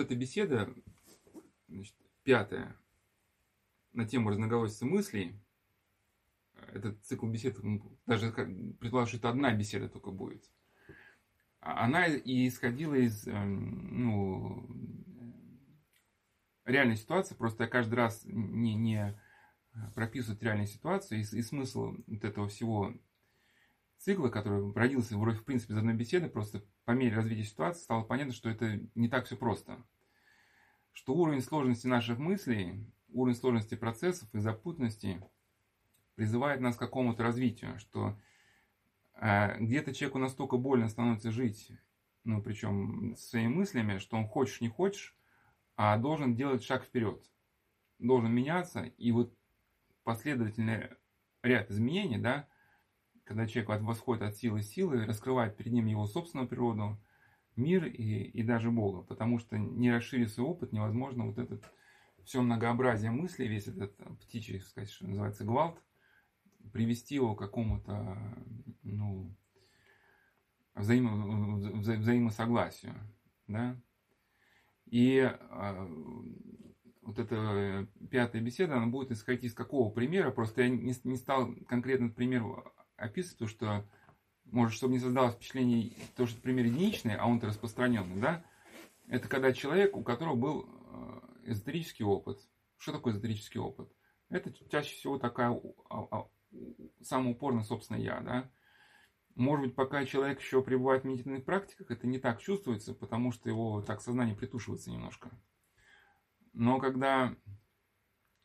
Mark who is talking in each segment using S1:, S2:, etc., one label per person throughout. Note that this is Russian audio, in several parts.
S1: эта беседа, значит, пятая, на тему разноголосицы мыслей, этот цикл бесед, даже предположим, что это одна беседа только будет, она и исходила из эм, ну, реальной ситуации, просто я каждый раз не, не прописывать реальную ситуацию, и, и смысл вот этого всего цикла, который родился в принципе из одной беседы, просто по мере развития ситуации стало понятно, что это не так все просто. Что уровень сложности наших мыслей, уровень сложности процессов и запутанности призывает нас к какому-то развитию, что э, где-то человеку настолько больно становится жить, ну, причем своими мыслями, что он хочешь, не хочешь, а должен делать шаг вперед, должен меняться, и вот последовательный ряд изменений, да, когда человек восходит от силы силы, раскрывает перед ним его собственную природу, мир и, и даже Бога, потому что не расширив свой опыт, невозможно вот этот все многообразие мыслей, весь этот птичий, сказать, что называется, гвалт, привести его к какому-то ну, взаимо, вза, взаимосогласию. Да? И э, вот эта пятая беседа, она будет исходить из какого примера, просто я не, не стал конкретно пример описывать, потому что, может, чтобы не создалось впечатление, то, что пример единичный, а он-то распространенный, да, это когда человек, у которого был э, эзотерический опыт. Что такое эзотерический опыт? Это чаще всего такая самоупорно, собственно, я, да. Может быть, пока человек еще пребывает в медитативных практиках, это не так чувствуется, потому что его так сознание притушивается немножко. Но когда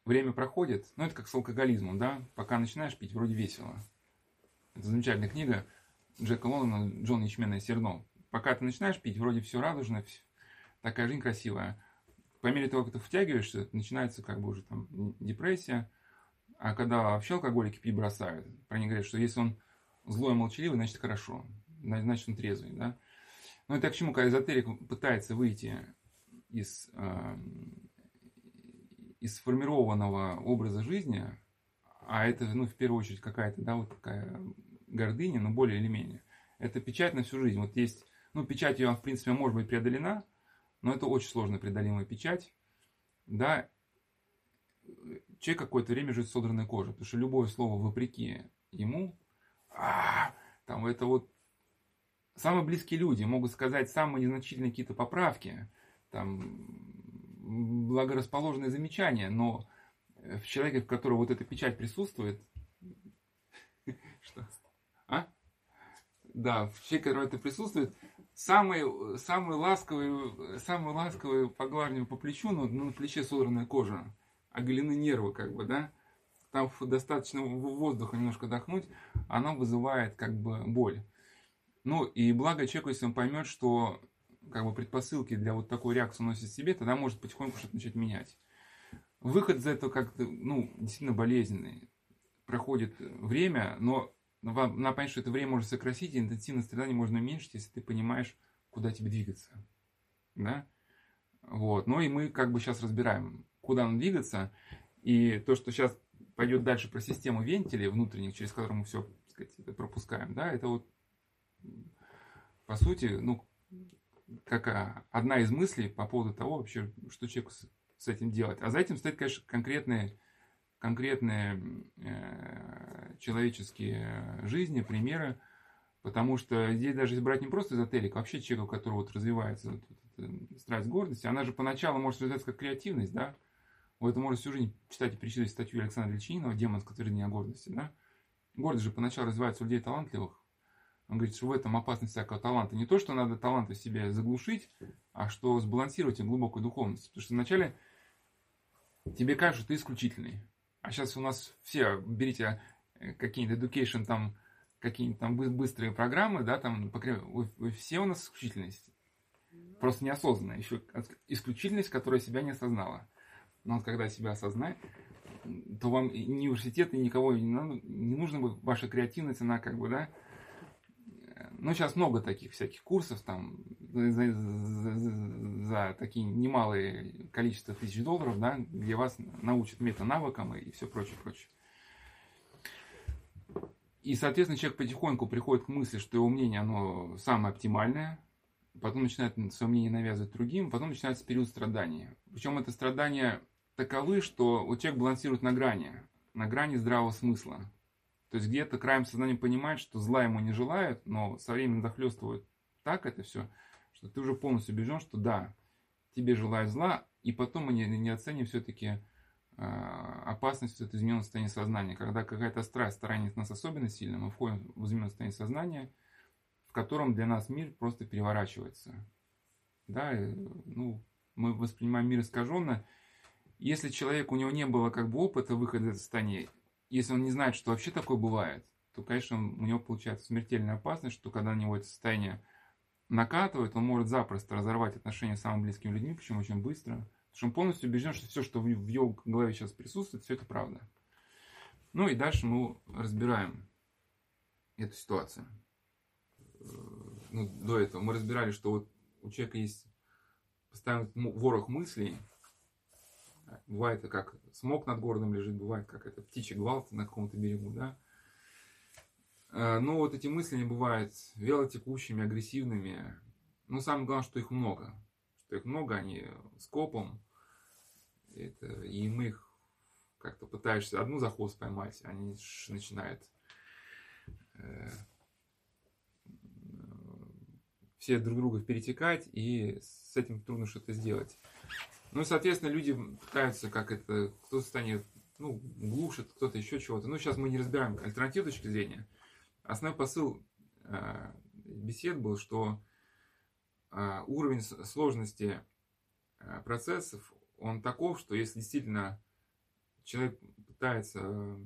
S1: время проходит, ну это как с алкоголизмом, да, пока начинаешь пить, вроде весело. Замечательная книга Джека Лондона «Джон Ячменное серно». Пока ты начинаешь пить, вроде все радужно, такая жизнь красивая. По мере того, как ты втягиваешься, начинается как бы уже там депрессия. А когда вообще алкоголики пить бросают, про них говорят, что если он злой и молчаливый, значит хорошо, значит он трезвый, да. Но это к чему, когда эзотерик пытается выйти из, э, из сформированного образа жизни, а это, ну, в первую очередь, какая-то, да, вот такая гордыня, но более или менее. Это печать на всю жизнь. Вот есть, ну, печать ее, в принципе, может быть преодолена, но это очень сложно преодолимая печать, да. Человек какое-то время живет с содранной кожей, потому что любое слово вопреки ему, а, там это вот самые близкие люди могут сказать самые незначительные какие-то поправки, там благорасположенные замечания, но в человеке, в котором вот эта печать присутствует, что? А? Да, в человеке, в котором это присутствует, самый, самый ласковый, самый ласковый поглаживание по плечу, но ну, на плече содранная кожа, оголены нервы, как бы, да, там достаточно воздуха немножко дохнуть, она вызывает как бы боль. Ну и благо человеку, если он поймет, что как бы предпосылки для вот такой реакции носит себе, тогда может потихоньку что-то начать менять. Выход из этого как-то, ну, действительно болезненный. Проходит время, но надо понять, что это время можно сократить, и интенсивность страданий можно уменьшить, если ты понимаешь, куда тебе двигаться. Да? Вот. Ну и мы как бы сейчас разбираем, куда нам двигаться. И то, что сейчас пойдет дальше про систему вентилей внутренних, через которую мы все сказать, это пропускаем, да, это вот по сути, ну, как одна из мыслей по поводу того вообще, что человек с, этим делать. А за этим стоит, конечно, конкретные, конкретные э, человеческие жизни, примеры, потому что здесь даже брать не просто эзотерик, а вообще человек, у которого вот развивается вот, вот, страсть гордости, она же поначалу может развиваться как креативность, да, вы это можете всю жизнь читать и перечитать статью Александра Ильчинина «Демонское твердение о гордости». Да? Гордость же поначалу развивается у людей талантливых. Он говорит, что в этом опасность всякого таланта. Не то, что надо таланты в себе заглушить, а что сбалансировать их глубокую духовность. Потому что вначале тебе кажется, ты исключительный. А сейчас у нас все, берите э, какие-нибудь education, там, какие-нибудь там быстрые программы, да, там, все у нас исключительность. Просто неосознанная. Еще исключительность, которая себя не осознала. Но вот когда себя осознать, то вам ни университет, ни никого не, надо, не нужно будет ваша креативность, она как бы, да, ну, сейчас много таких всяких курсов, там, за, за, за, такие немалые количество тысяч долларов, да, где вас научат мета-навыкам и все прочее, прочее. И, соответственно, человек потихоньку приходит к мысли, что его мнение, оно самое оптимальное, потом начинает свое мнение навязывать другим, потом начинается период страдания. Причем это страдания таковы, что вот человек балансирует на грани, на грани здравого смысла. То есть где-то краем сознания понимает, что зла ему не желают, но со временем захлестывает так это все, что ты уже полностью убежден, что да, тебе желают зла, и потом мы не, не оценим все-таки э, а, опасность от измененного состояния сознания. Когда какая-то страсть таранит нас особенно сильно, мы входим в измененное состояние сознания, в котором для нас мир просто переворачивается. Да, ну, мы воспринимаем мир искаженно. Если человек, у него не было как бы опыта выхода из состояния, если он не знает, что вообще такое бывает, то, конечно, у него получается смертельная опасность, что когда у него это состояние накатывает, он может запросто разорвать отношения с самыми близкими людьми, причем очень быстро. Потому что он полностью убежден, что все, что в его голове сейчас присутствует, все это правда. Ну и дальше мы разбираем эту ситуацию. Ну, до этого мы разбирали, что вот у человека есть постоянно ворох мыслей. Бывает, как смог над городом лежит, бывает, как это птичий гвалт на каком-то берегу, да. Э, но вот эти мысли не бывают велотекущими, агрессивными. Но самое главное, что их много. Что их много, они скопом. Это, и мы их как-то пытаешься одну за хвост поймать, они начинают э, все друг друга перетекать, и с этим трудно что-то сделать. Ну и, соответственно, люди пытаются, как это, кто-то станет, ну, глушит, кто-то еще чего-то. Ну, сейчас мы не разбираем альтернативу точки зрения. Основной посыл э, бесед был, что э, уровень сложности э, процессов, он таков, что если действительно человек пытается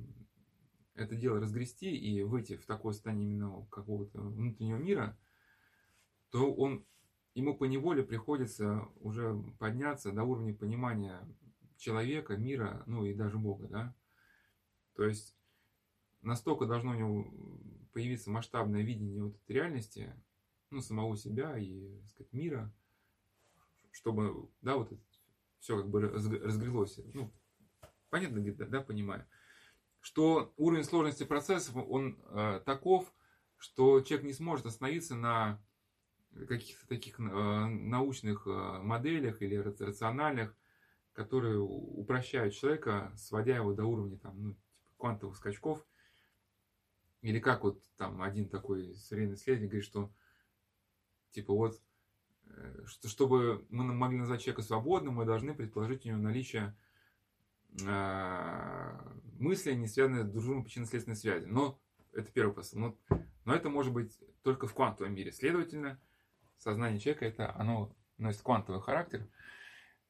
S1: это дело разгрести и выйти в такое состояние именно какого-то внутреннего мира, то он, ему по неволе приходится уже подняться до уровня понимания человека, мира, ну и даже Бога, да. То есть настолько должно у него появиться масштабное видение вот этой реальности, ну, самого себя и, так сказать, мира, чтобы, да, вот это все как бы разгрелось. Ну, понятно, да, да, понимаю. Что уровень сложности процессов, он э, таков, что человек не сможет остановиться на каких-то таких э, научных э, моделях или рациональных, которые упрощают человека, сводя его до уровня там, ну, типа квантовых скачков – или как вот там один такой современный исследователь говорит, что типа вот, э, что, чтобы мы могли назвать человека свободным, мы должны предположить у него наличие э, мысли, не связанные с дружбой причинно-следственной связи. Но это первый посыл. Но, но это может быть только в квантовом мире. Следовательно, сознание человека это оно носит квантовый характер.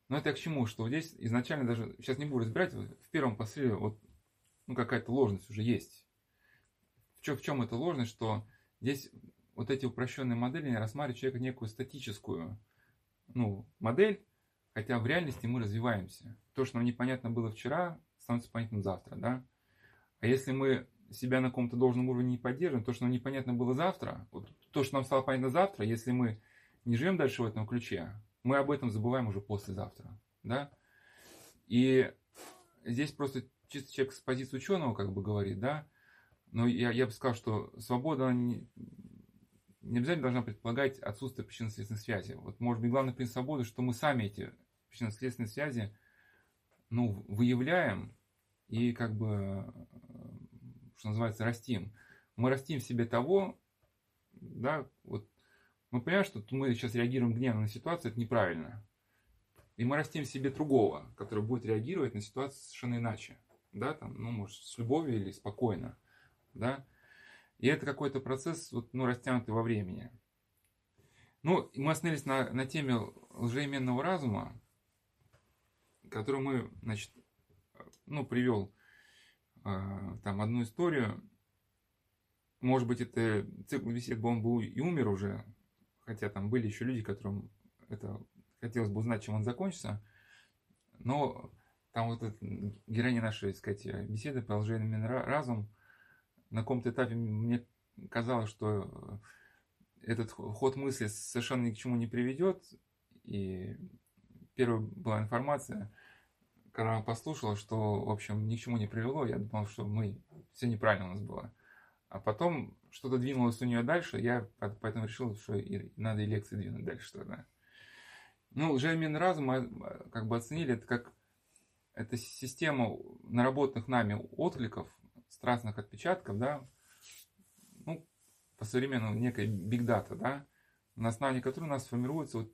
S1: Но это к чему? Что здесь изначально даже, сейчас не буду разбирать, в первом посыле вот ну, какая-то ложность уже есть в чем эта ложность, что здесь вот эти упрощенные модели рассматривают человека некую статическую ну, модель, хотя в реальности мы развиваемся. То, что нам непонятно было вчера, становится понятным завтра, да? А если мы себя на каком-то должном уровне не поддерживаем, то, что нам непонятно было завтра, вот то, что нам стало понятно завтра, если мы не живем дальше в этом ключе, мы об этом забываем уже послезавтра, да? И здесь просто чисто человек с позиции ученого как бы говорит, да, но я, я бы сказал, что свобода не, не обязательно должна предполагать отсутствие причинно-следственной связи. Вот может быть главный принцип свободы, что мы сами эти причинно-следственные связи ну, выявляем и как бы, что называется, растим. Мы растим в себе того, да, вот мы понимаем, что мы сейчас реагируем гневно на ситуацию, это неправильно. И мы растим в себе другого, который будет реагировать на ситуацию совершенно иначе. Да, там, ну, может, с любовью или спокойно да, и это какой-то процесс, вот, ну, растянутый во времени. Ну, мы остановились на, на теме лжеименного разума, который мы, значит, ну, привел там одну историю. Может быть, это цикл бесед, он был и умер уже, хотя там были еще люди, которым это хотелось бы узнать, чем он закончится. Но там вот эта героиня нашей, так сказать, беседы про лжеименный разум, на каком-то этапе мне казалось, что этот ход мысли совершенно ни к чему не приведет. И первая была информация, когда она послушала, что, в общем, ни к чему не привело. Я думал, что мы все неправильно у нас было. А потом что-то двинулось у нее дальше, я поэтому решил, что и надо и лекции двинуть дальше тогда. Ну, лжеобмен разум мы как бы оценили это как это система наработанных нами откликов, страстных отпечатков, да, ну, по современному некая бигдата, да, на основании которой у нас формируется вот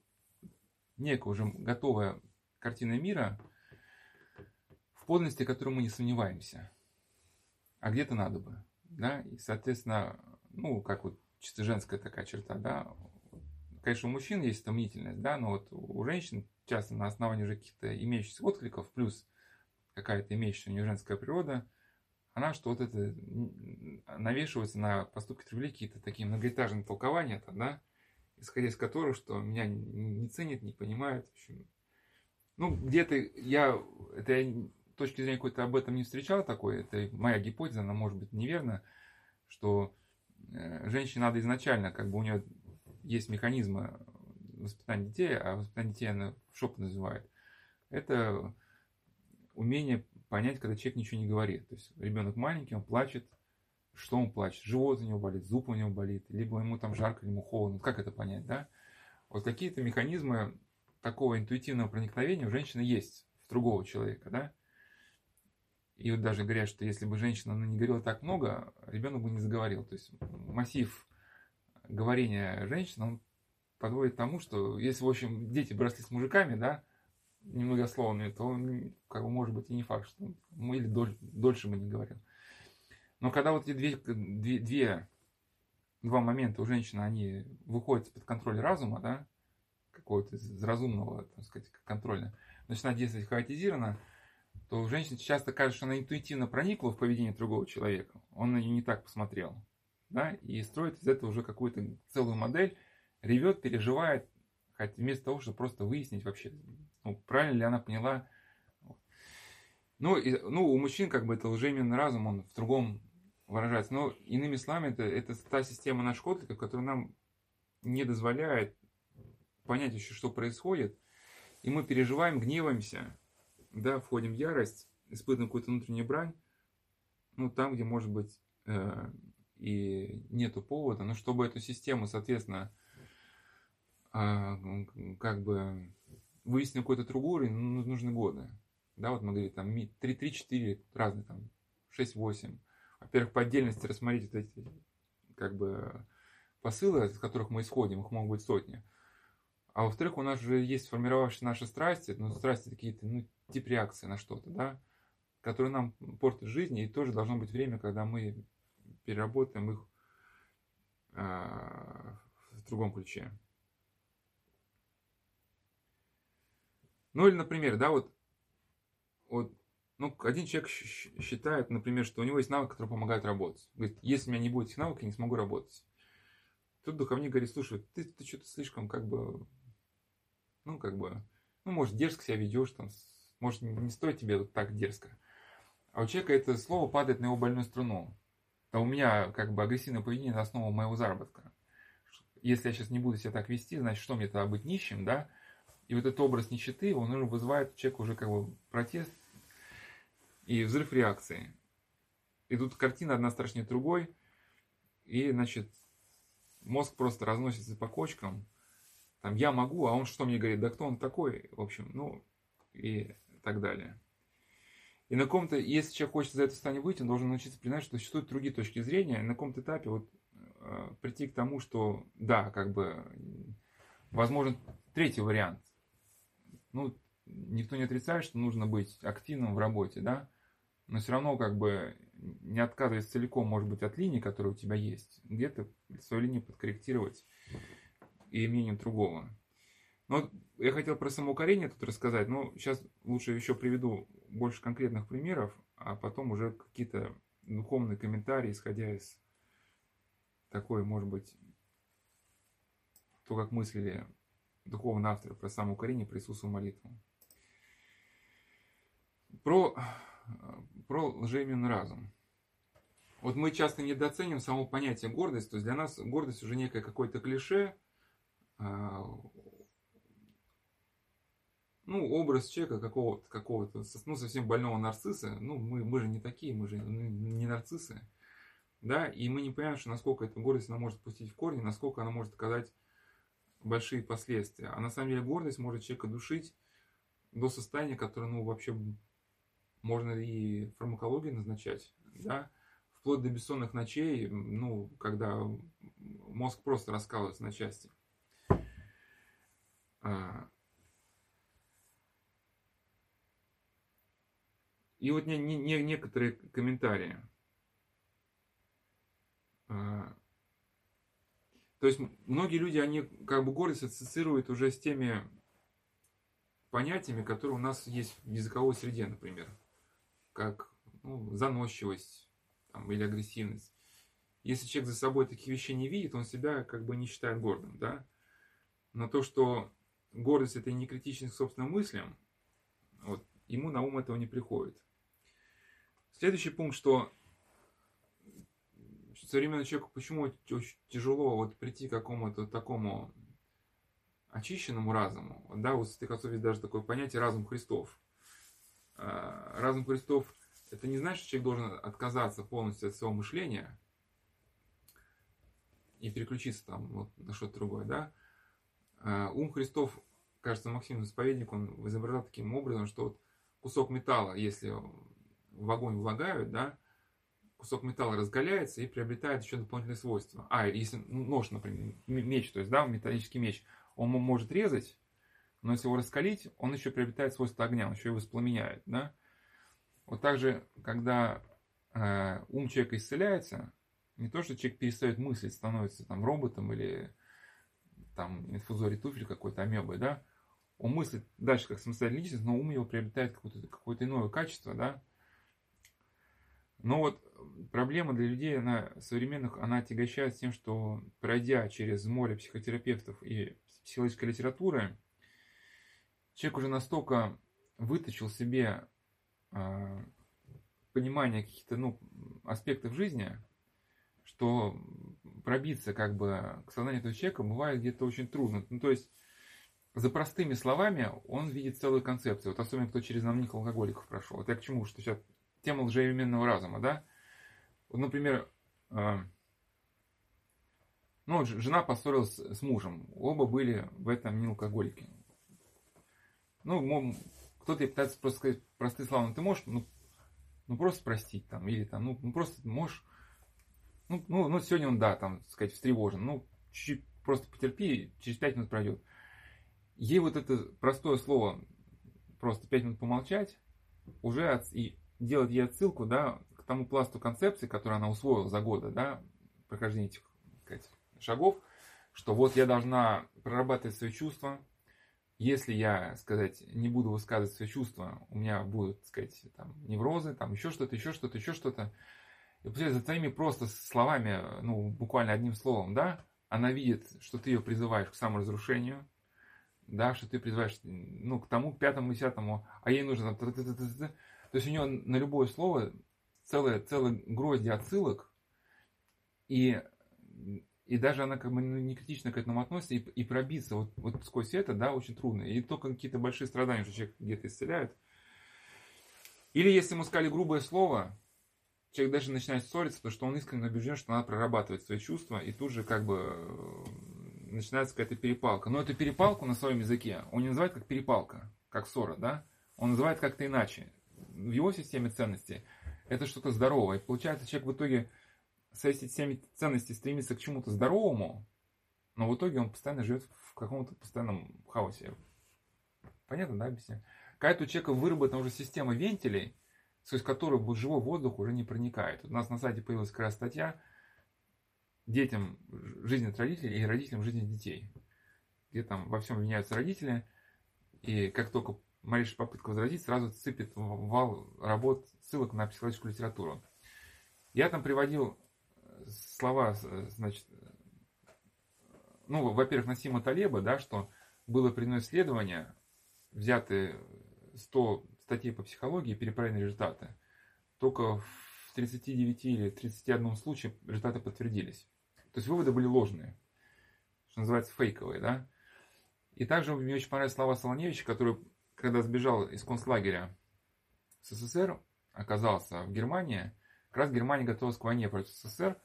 S1: некая уже готовая картина мира, в подлинности которой мы не сомневаемся. А где-то надо бы. Да? И, соответственно, ну, как вот чисто женская такая черта, да, конечно, у мужчин есть эта мнительность, да, но вот у женщин часто на основании уже каких-то имеющихся откликов, плюс какая-то имеющая у нее женская природа, она что вот это навешивается на поступки трубли какие-то такие многоэтажные толкования, -то, да, исходя из которых, что меня не ценят, не понимают. В общем, ну, где-то я, это я точки зрения какой-то об этом не встречал такой, это моя гипотеза, она может быть неверна, что э, женщине надо изначально, как бы у нее есть механизмы воспитания детей, а воспитание детей она шепот называет. Это умение понять, когда человек ничего не говорит. То есть ребенок маленький, он плачет, что он плачет, живот у него болит, зуб у него болит, либо ему там жарко, ему холодно. Как это понять, да? Вот какие-то механизмы такого интуитивного проникновения у женщины есть в другого человека, да? И вот даже говорят, что если бы женщина ну, не говорила так много, ребенок бы не заговорил. То есть массив говорения женщин, он подводит к тому, что если, в общем, дети бы с мужиками, да, немногословными, то как бы может быть и не факт, что мы или дольше, дольше бы не говорил. Но когда вот эти две, две, две, два момента у женщины, они выходят под контроль разума, да, какого-то из разумного, так сказать, контроля, начинает действовать хаотизированно, то у женщин часто кажется, что она интуитивно проникла в поведение другого человека, он на нее не так посмотрел, да, и строит из этого уже какую-то целую модель, ревет, переживает, хотя вместо того, чтобы просто выяснить вообще, ну, правильно ли она поняла. Ну, и, ну, у мужчин как бы это лжеименный разум, он в другом выражается. Но иными словами, это, это та система наших откликов, которая нам не дозволяет понять еще, что происходит. И мы переживаем, гневаемся, да, входим в ярость, испытываем какую-то внутреннюю брань, ну, там, где, может быть, э, и нету повода, но чтобы эту систему, соответственно, э, как бы выяснить какой-то другой уровень, ну, нужны годы. Да, вот мы говорим, там 3-4 разные, там 6-8. Во-первых, по отдельности рассмотреть вот эти, как бы, посылы, из которых мы исходим, их могут быть сотни. А во-вторых, у нас же есть сформировавшиеся наши страсти, ну, страсти какие-то, ну, тип реакции на что-то, да, которые нам портят жизнь, и тоже должно быть время, когда мы переработаем их э, в другом ключе. Ну, или, например, да, вот, вот ну, один человек считает, например, что у него есть навык, который помогает работать. Говорит, если у меня не будет этих навыков, я не смогу работать. Тут духовник говорит, слушай, ты, ты что-то слишком как бы ну, как бы, ну, может, дерзко себя ведешь, там, может, не стоит тебе вот так дерзко. А у человека это слово падает на его больную струну. А у меня, как бы, агрессивное поведение на основу моего заработка. Если я сейчас не буду себя так вести, значит, что мне тогда быть нищим, да? И вот этот образ нищеты, он уже вызывает у человека уже как бы протест и взрыв реакции. И тут картина одна страшнее другой. И, значит, мозг просто разносится по кочкам там я могу, а он что мне говорит, да кто он такой, в общем, ну и так далее. И на каком-то, если человек хочет за это состояние выйти, он должен научиться признать, что существуют другие точки зрения, и на каком-то этапе вот э, прийти к тому, что да, как бы, возможен третий вариант. Ну, никто не отрицает, что нужно быть активным в работе, да, но все равно как бы не отказываясь целиком, может быть, от линии, которая у тебя есть, где-то свою линию подкорректировать и мнением другого. Но я хотел про самоукорение тут рассказать, но сейчас лучше еще приведу больше конкретных примеров, а потом уже какие-то духовные комментарии, исходя из такой, может быть, то, как мыслили духовные авторы про самоукорение, про Иисусову молитву. Про, про лжеименный разум. Вот мы часто недооценим само понятие гордость, то есть для нас гордость уже некое какое-то клише, ну, образ человека какого-то, какого-то, ну, совсем больного нарцисса, ну, мы, мы же не такие, мы же не нарциссы. да, и мы не понимаем, что насколько эта гордость она может пустить в корни, насколько она может оказать большие последствия. А на самом деле гордость может человека душить до состояния, которое, ну, вообще можно и фармакологию назначать, да, вплоть до бессонных ночей, ну, когда мозг просто раскалывается на части. А. И вот не, не, не, некоторые комментарии. А. То есть многие люди, они как бы гордость ассоциируют уже с теми понятиями, которые у нас есть в языковой среде, например, как ну, заносчивость там, или агрессивность. Если человек за собой таких вещей не видит, он себя как бы не считает гордым, да. Но то, что гордость это не критичность к собственным мыслям, вот, ему на ум этого не приходит. Следующий пункт, что современному человеку почему очень тяжело вот прийти к какому-то такому очищенному разуму. Да, у святых отцов есть даже такое понятие разум Христов. А, разум Христов это не значит, что человек должен отказаться полностью от своего мышления и переключиться там вот, на что-то другое, да. А, ум Христов, кажется, Максим исповедник, он изображал таким образом, что вот кусок металла, если в огонь влагают, да, кусок металла разгаляется и приобретает еще дополнительные свойства. А, если ну, нож, например, меч, то есть, да, металлический меч, он может резать, но если его раскалить, он еще приобретает свойства огня, он еще его воспламеняет, да. Вот также, когда э, ум человека исцеляется, не то, что человек перестает мыслить, становится там роботом или там инфузорий туфель какой-то, амебой, да, он мыслит дальше как самостоятельная личность, но ум его приобретает какое-то какое иное качество, да, но вот проблема для людей, она современных, она отягощает тем, что пройдя через море психотерапевтов и психологической литературы, человек уже настолько выточил себе э, понимание каких-то ну, аспектов жизни, что пробиться как бы к сознанию этого человека бывает где-то очень трудно. Ну, то есть за простыми словами он видит целую концепцию. Вот особенно кто через намных алкоголиков прошел. Вот я к чему, что сейчас тема лжеименного разума, да? Вот, например, э, ну, жена поссорилась с мужем. Оба были в этом не алкоголики. Ну, кто-то пытается просто сказать простые слова, ну, ты можешь, ну, ну, просто простить там, или там, ну, ну просто можешь, ну, ну, ну, сегодня он, да, там, сказать, встревожен, ну, чуть-чуть просто потерпи, через пять минут пройдет. Ей вот это простое слово, просто пять минут помолчать, уже от, и делать ей отсылку, да, к тому пласту концепции, который она усвоила за годы, да, прохождения этих сказать, шагов, что вот я должна прорабатывать свои чувства, если я, сказать, не буду высказывать свои чувства, у меня будут, сказать, там, неврозы, там, еще что-то, еще что-то, еще что-то. И за твоими просто словами, ну, буквально одним словом, да, она видит, что ты ее призываешь к саморазрушению, да, что ты призываешь, ну, к тому, пятому, десятому, а ей нужно там, то есть у него на любое слово целое, целое грозди отсылок, и, и даже она как бы ну, не критично к этому относится, и, и пробиться вот, вот сквозь это, да, очень трудно. И только какие-то большие страдания, что человек где-то исцеляет. Или если ему сказали грубое слово, человек даже начинает ссориться, потому что он искренне убежден, что надо прорабатывать свои чувства, и тут же как бы э, начинается какая-то перепалка. Но эту перепалку на своем языке он не называет как перепалка, как ссора, да? Он называет как-то иначе в его системе ценностей это что-то здоровое. И получается, человек в итоге в своей системе ценностей стремится к чему-то здоровому, но в итоге он постоянно живет в каком-то постоянном хаосе. Понятно, да, объясняю? Какая-то у человека выработана уже система вентилей, сквозь которую живой воздух уже не проникает. У нас на сайте появилась как раз статья детям жизни от родителей и родителям жизни детей. Где там во всем меняются родители, и как только малейшая попытка возразить сразу сыпет вал работ, ссылок на психологическую литературу. Я там приводил э, слова, э, значит, ну, во-первых, Насима Талеба, да, что было принято исследование, взяты 100 статей по психологии, перепроверены результаты. Только в 39 или 31 случае результаты подтвердились. То есть выводы были ложные, что называется фейковые, да. И также мне очень понравились слова Солоневича, который когда сбежал из концлагеря СССР, оказался в Германии, как раз Германия готовилась к войне против СССР,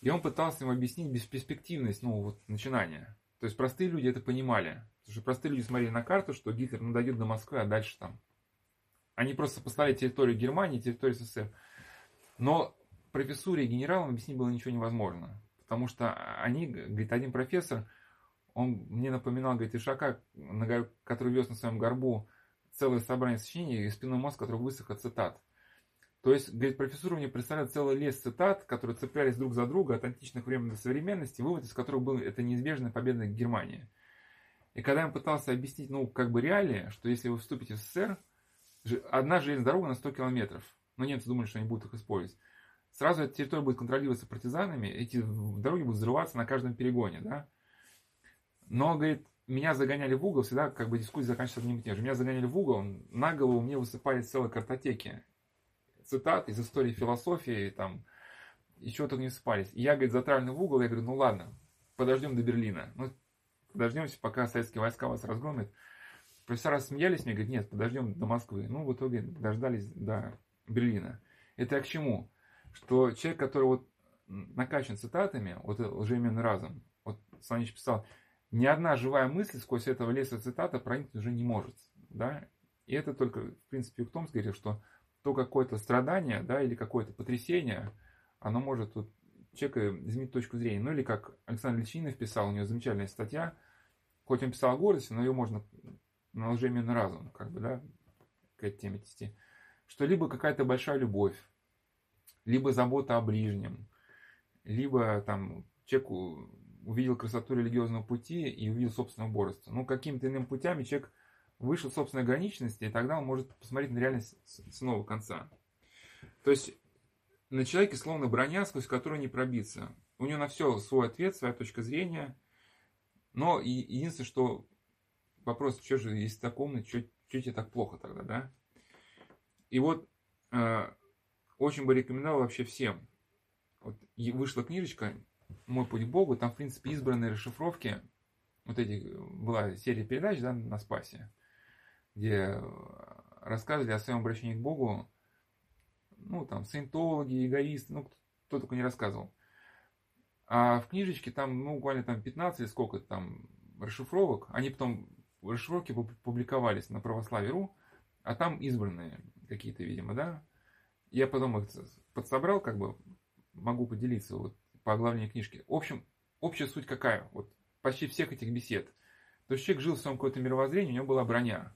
S1: и он пытался им объяснить бесперспективность ну, вот, начинания. То есть простые люди это понимали. Потому что простые люди смотрели на карту, что Гитлер ну, дойдет до Москвы, а дальше там. Они просто поставили территорию Германии, территорию СССР. Но профессуре и генералам объяснить было ничего невозможно. Потому что они, говорит, один профессор, он мне напоминал, говорит, Ишака, который вез на своем горбу целое собрание сочинений и спинной мозг, который высох от цитат. То есть, говорит, профессор мне представляет целый лес цитат, которые цеплялись друг за друга от античных времен до современности, вывод из которых был это неизбежная победа Германии. И когда я пытался объяснить, ну, как бы реалии, что если вы вступите в СССР, одна железная дорога на 100 километров, но немцы думали, что они будут их использовать, сразу эта территория будет контролироваться партизанами, эти дороги будут взрываться на каждом перегоне, да. Но, говорит, меня загоняли в угол, всегда как бы дискуссия заканчивается одним и тем же. Меня загоняли в угол, на голову мне высыпали целые картотеки цитат из истории философии, там, еще только не спались. Я, говорит, затравлен в угол, я говорю, ну ладно, подождем до Берлина. Ну, подождемся, пока советские войска вас разгромят. Профессора смеялись мне, говорят, нет, подождем до Москвы. Ну, в итоге дождались до Берлина. Это я к чему? Что человек, который вот накачан цитатами, вот лжеименный разум, вот Санич писал, ни одна живая мысль сквозь этого леса цитата проникнуть уже не может. Да? И это только, в принципе, Юктомс говорил, что то какое-то страдание да, или какое-то потрясение, оно может вот, человека изменить точку зрения. Ну или как Александр Личинов писал, у него замечательная статья, хоть он писал о гордости, но ее можно на лжеименный разум, как бы, да, к этой теме тести. Что либо какая-то большая любовь, либо забота о ближнем, либо там человек увидел красоту религиозного пути и увидел собственное убожество. Ну, какими-то иными путями человек вышел собственной ограниченности, и тогда он может посмотреть на реальность с нового конца. То есть на человеке словно броня, сквозь которую не пробиться. У него на все свой ответ, своя точка зрения. Но единственное, что вопрос, что же, если так умный, что, что тебе так плохо тогда, да? И вот э, очень бы рекомендовал вообще всем. Вот вышла книжечка «Мой путь к Богу», там, в принципе, избранные расшифровки. Вот эти, была серия передач, да, на Спасе, где рассказывали о своем обращении к Богу, ну, там, саентологи, эгоисты, ну, кто только не рассказывал. А в книжечке там, ну, буквально там 15 или сколько там расшифровок, они потом, расшифровки публиковались на православие.ру, а там избранные какие-то, видимо, да. Я потом их подсобрал, как бы, могу поделиться вот по оглавлению книжки. В общем, общая суть какая? Вот почти всех этих бесед. То есть человек жил в своем какое-то мировоззрении, у него была броня.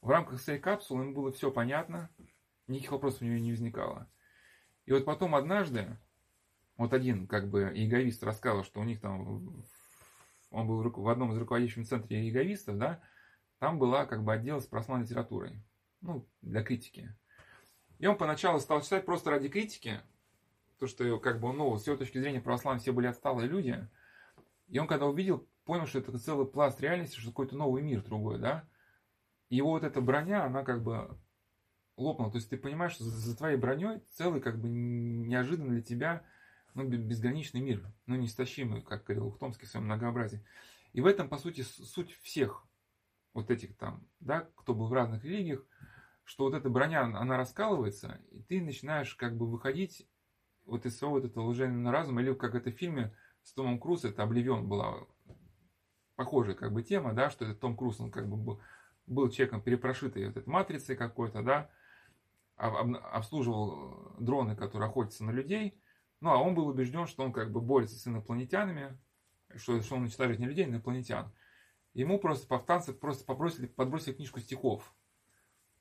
S1: В рамках своей капсулы ему было все понятно, никаких вопросов у него не возникало. И вот потом однажды, вот один как бы иеговист рассказывал, что у них там, он был в одном из руководящих центров иеговистов, да, там была как бы отдел с православной литературой, ну, для критики. И он поначалу стал читать просто ради критики, то, что как бы, ну, с его точки зрения православные все были отсталые люди. И он когда увидел, понял, что это целый пласт реальности, что какой-то новый мир другой, да. И его вот эта броня, она как бы лопнула. То есть ты понимаешь, что за твоей броней целый как бы неожиданно для тебя ну, безграничный мир, ну, неистощимый, как говорил Ухтомский в своем многообразии. И в этом, по сути, суть всех вот этих там, да, кто был в разных религиях, что вот эта броня, она раскалывается, и ты начинаешь как бы выходить вот из своего вот этого лженого разума, или как это в фильме с Томом Круз, это «Обливион» была похожая как бы тема, да, что это Том Круз, он как бы был, был человеком перепрошитой вот этой матрицей какой-то, да, обслуживал дроны, которые охотятся на людей, ну, а он был убежден, что он как бы борется с инопланетянами, что, что он уничтожает не людей, а инопланетян. Ему просто повстанцы просто попросили, подбросили книжку стихов.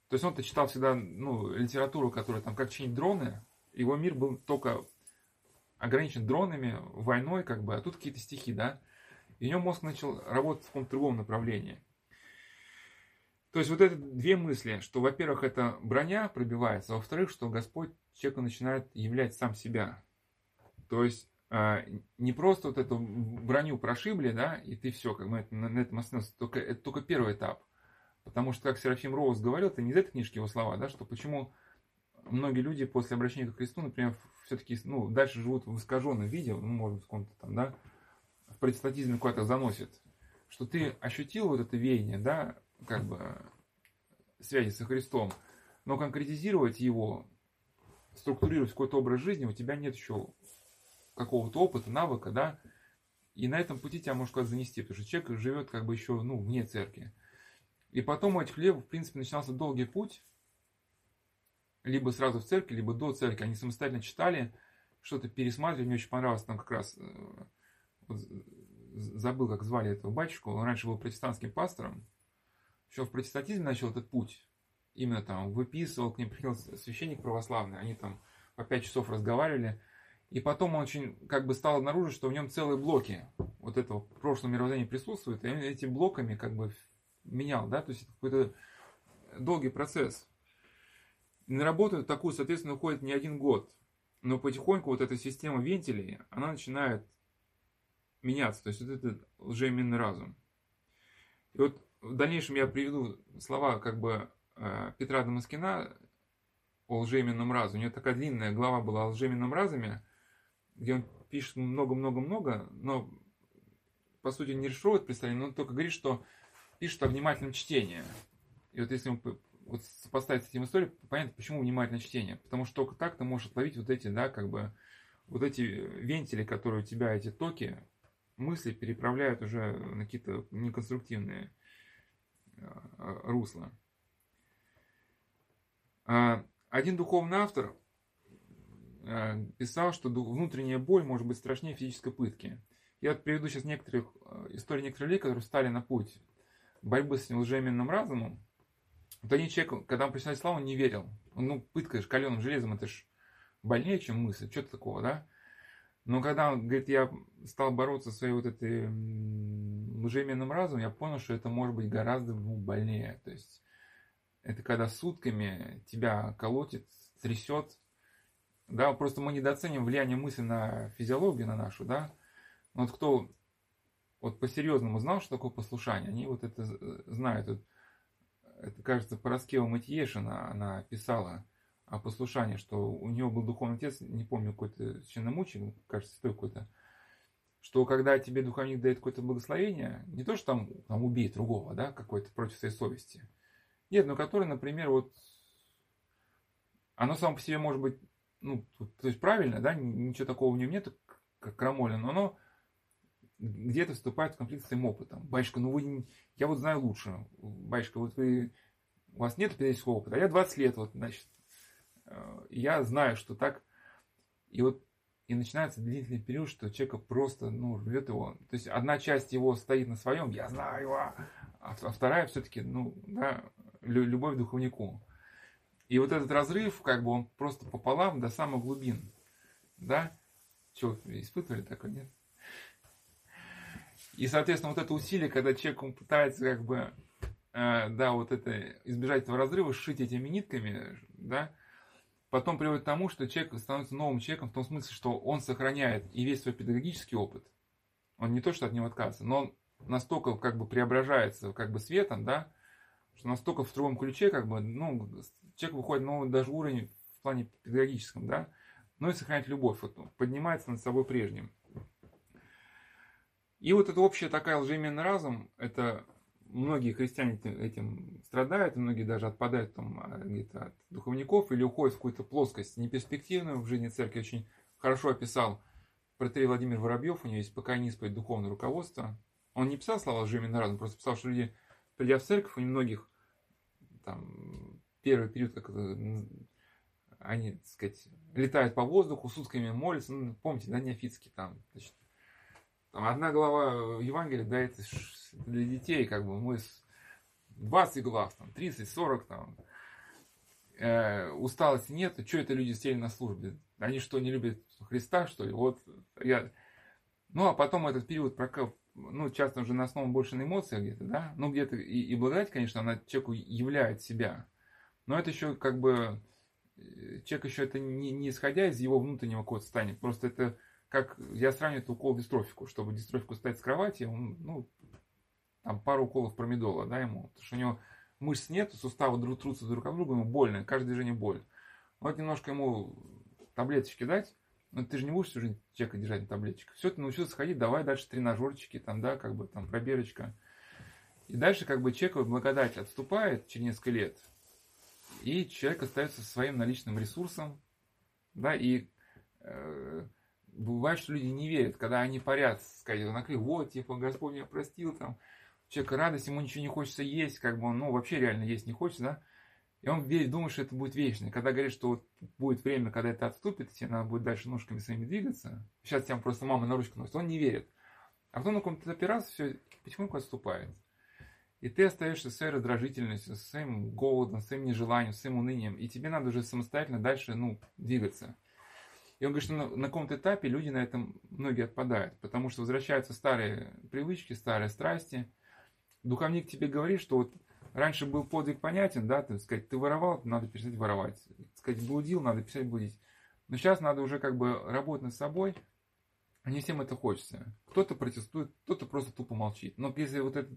S1: То есть он-то читал всегда ну, литературу, которая там как чинить дроны, его мир был только ограничен дронами, войной, как бы, а тут какие-то стихи, да. И у него мозг начал работать в каком-то другом направлении. То есть вот это две мысли, что, во-первых, это броня пробивается, а во-вторых, что Господь человеку начинает являть сам себя. То есть а, не просто вот эту броню прошибли, да, и ты все, как бы на, этом остановился, только, это только первый этап. Потому что, как Серафим Роуз говорил, это не из этой книжки его слова, да, что почему многие люди после обращения к Христу, например, все-таки ну, дальше живут в искаженном виде, ну, может быть, в каком-то там, да, в протестатизме куда-то заносит, что ты ощутил вот это веяние, да, как бы связи со Христом, но конкретизировать его структурировать какой-то образ жизни, у тебя нет еще какого-то опыта, навыка, да, и на этом пути тебя может куда-то занести, потому что человек живет как бы еще, ну, вне церкви. И потом у этих левов, в принципе, начинался долгий путь, либо сразу в церкви, либо до церкви. Они самостоятельно читали, что-то пересматривали. Мне очень понравилось там как раз, э, забыл, как звали этого батюшку, он раньше был протестантским пастором, еще в протестантизме начал этот путь. Именно там выписывал, к ним приходил священник православный, они там по пять часов разговаривали. И потом он очень как бы стал обнаружить, что в нем целые блоки вот этого прошлого мировоззрения присутствуют, и он этими блоками как бы менял, да, то есть это какой-то долгий процесс. На работу такую, соответственно, уходит не один год, но потихоньку вот эта система вентилей, она начинает меняться, то есть вот это лжеименный разум. И вот в дальнейшем я приведу слова как бы э, Петра Дамаскина о лжеименном разуме. У него такая длинная глава была о лжеименном разуме, где он пишет много-много-много, но по сути не решивает представление, но он только говорит, что пишет о внимательном чтении. И вот если вот сопоставить с этим историей, понятно, почему внимательное чтение. Потому что только так ты можешь отловить вот эти, да, как бы, вот эти вентили, которые у тебя, эти токи, мысли переправляют уже на какие-то неконструктивные а, русла. А, один духовный автор писал, что внутренняя боль может быть страшнее физической пытки. Я вот приведу сейчас некоторых истории некоторых людей, которые стали на путь борьбы с лжеименным разумом. Вот один человек, когда он признал славу, он не верил. Ну, пытка же каленым железом, это ж больнее, чем мысль, что-то такого, да? Но когда он говорит, я стал бороться со своей вот этой лжеименным разумом, я понял, что это может быть гораздо ну, больнее. То есть это когда сутками тебя колотит, трясет. Да, просто мы недооценим влияние мысли на физиологию, на нашу, да. Вот кто вот по-серьезному знал, что такое послушание, они вот это знают. Вот это, кажется, Пороскева Матьешина, она писала о послушании, что у нее был духовный отец, не помню, какой-то священномученик, кажется, святой какой-то, что когда тебе духовник дает какое-то благословение, не то, что там, там убей другого, да, какой-то против своей совести, нет, но который, например, вот, оно само по себе может быть, ну, то есть правильно, да, ничего такого в нем нет, как крамоля, но оно где-то вступает в конфликт с своим опытом. Батюшка, ну вы, я вот знаю лучше. Батюшка, вот вы, у вас нет педагогического опыта, а я 20 лет, вот, значит, э, я знаю, что так. И вот и начинается длительный период, что человека просто, ну, рвет его. То есть одна часть его стоит на своем, я знаю а, а вторая все-таки, ну, да, любовь к духовнику. И вот этот разрыв, как бы он просто пополам до самых глубин. Да? Что, испытывали такое, нет? И, соответственно, вот это усилие, когда человек пытается как бы, э, да, вот это, избежать этого разрыва, сшить этими нитками, да, потом приводит к тому, что человек становится новым человеком в том смысле, что он сохраняет и весь свой педагогический опыт. Он не то, что от него отказывается, но он настолько как бы преображается как бы светом, да, что настолько в другом ключе, как бы, ну, человек выходит на новый даже уровень в плане педагогическом, да, но и сохраняет любовь, вот, поднимается над собой прежним. И вот эта общая такая лжеименный разум, это многие христиане этим страдают, многие даже отпадают там а, где-то от духовников или уходят в какую-то плоскость неперспективную в жизни церкви. Очень хорошо описал протерей Владимир Воробьев, у него есть пока не исповедь духовное руководство. Он не писал слова лжеименный разум, просто писал, что люди, придя в церковь, у многих там первый период, как они, так сказать, летают по воздуху, сутками молятся, ну, помните, да, неофитский там, значит, там одна глава Евангелия дается для детей, как бы мы 20 глав, там, 30, 40, там, э, усталости нет, что это люди сели на службе? Они что, не любят Христа, что ли? Вот я... Ну, а потом этот период, ну, часто уже на основном больше на эмоциях где-то, да? Ну, где-то и, и благодать, конечно, она человеку являет себя. Но это еще как бы... Э, человек еще это не, не исходя из его внутреннего какого-то состояния. Просто это как я сравниваю это укол дистрофику, чтобы дистрофику встать с кровати, он, ну, там пару уколов промедола, да, ему, потому что у него мышц нет, суставы друг трутся друг об друга, ему больно, каждое движение боль. Вот немножко ему таблеточки дать, но ты же не будешь всю жизнь человека держать на таблеточках. Все, ты научился ходить, давай дальше тренажерчики, там, да, как бы там пробирочка. И дальше как бы человек благодать отступает через несколько лет, и человек остается со своим наличным ресурсом, Да, и э, бывает, что люди не верят, когда они парят, сказать, накрыв, вот, типа, Господь меня простил, там, человека радость, ему ничего не хочется есть, как бы он, ну, вообще реально есть не хочет, да, и он верит, думает, что это будет вечно. Когда говорит, что вот будет время, когда это отступит, и тебе надо будет дальше ножками своими двигаться, сейчас тебя просто мама на ручку носит, он не верит. А потом на каком-то раз все потихоньку отступает. И ты остаешься с своей раздражительностью, с своим голодом, с своим нежеланием, с своим унынием. И тебе надо уже самостоятельно дальше ну, двигаться. И он говорит, что на, на каком-то этапе люди на этом многие отпадают, потому что возвращаются старые привычки, старые страсти. Духовник тебе говорит, что вот раньше был подвиг понятен, да, ты сказать, ты воровал, надо перестать воровать. сказать, блудил, надо перестать блудить. Но сейчас надо уже как бы работать над собой, не всем это хочется. Кто-то протестует, кто-то просто тупо молчит. Но если вот эта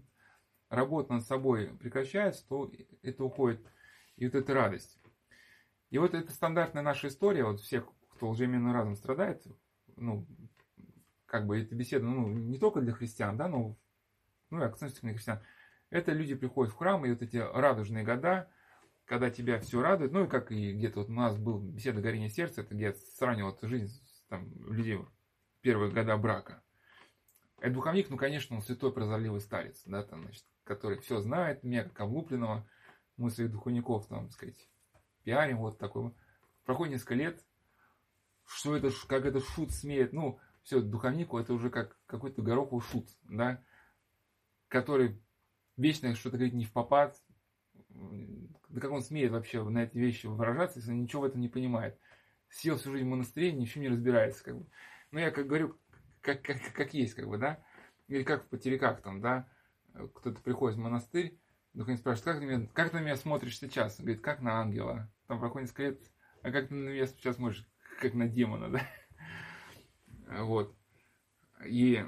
S1: работа над собой прекращается, то это уходит, и вот эта радость. И вот это стандартная наша история, вот всех, кто лжеименным разум страдает, ну, как бы эта беседа, ну, не только для христиан, да, но, ну, и акцент на христиан. Это люди приходят в храм, и вот эти радужные года, когда тебя все радует, ну, и как и где-то вот у нас был беседа горения сердца, это где я сравнивал эту жизнь там, людей первые года брака. Это духовник, ну, конечно, он святой прозорливый старец, да, там, значит, который все знает, меня как облупленного, мы своих духовников, там, так сказать, пиарим, вот такой. Проходит несколько лет, что это, как этот шут смеет, ну, все, духовнику это уже как какой-то гороховый шут, да, который вечно что-то говорит не в попад, да как он смеет вообще на эти вещи выражаться, если он ничего в этом не понимает. Сел всю жизнь в монастыре, ни в чем не разбирается, как бы. Ну, я как говорю, как, как, как есть, как бы, да, или как в потеряках там, да, кто-то приходит в монастырь, духовник спрашивает, как, на меня, как на меня смотришь сейчас? Он говорит, как на ангела. Там проходит несколько лет, а как ты на меня сейчас смотришь? Как на демона, да? Вот. И,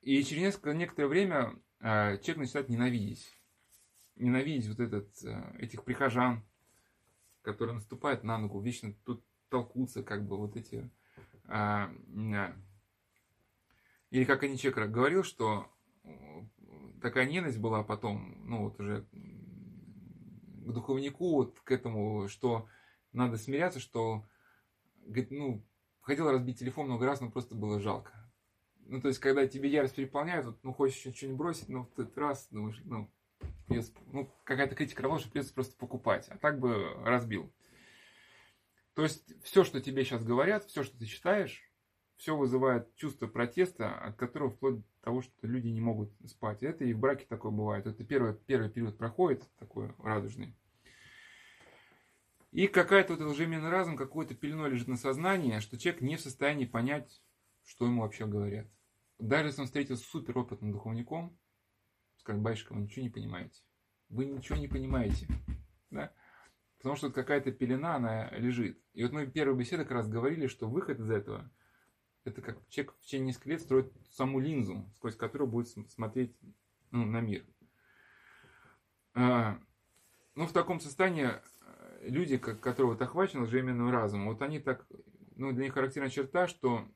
S1: и через несколько, некоторое время э, человек начинает ненавидеть. Ненавидеть вот этот, э, этих прихожан, которые наступают на ногу, вечно тут толкутся, как бы вот эти... Э, э, или как Аничек говорил, что такая ненависть была потом, ну вот уже к духовнику, вот к этому, что надо смиряться, что, говорит, ну, хотел разбить телефон много раз, но просто было жалко. Ну, то есть, когда тебе ярость переполняет, вот, ну, хочешь что-нибудь бросить, но в этот раз думаешь, ну, придется, ну, какая-то критика равно, что придется просто покупать. А так бы разбил. То есть, все, что тебе сейчас говорят, все, что ты читаешь, все вызывает чувство протеста, от которого вплоть того, что люди не могут спать. Это и в браке такое бывает. Это первый, первый период проходит, такой радужный. И какая-то вот лжеменный разум, какой-то пеленой лежит на сознании, что человек не в состоянии понять, что ему вообще говорят. Даже если он встретился с суперопытным духовником, скажет, батюшка, вы ничего не понимаете. Вы ничего не понимаете. Да? Потому что вот какая-то пелена, она лежит. И вот мы в первой беседе как раз говорили, что выход из этого – это как человек в течение нескольких лет строит саму линзу, сквозь которую будет смотреть ну, на мир. А, ну, в таком состоянии э, люди, которые вот охвачены лжеименным разумом, вот они так, ну, для них характерна черта, что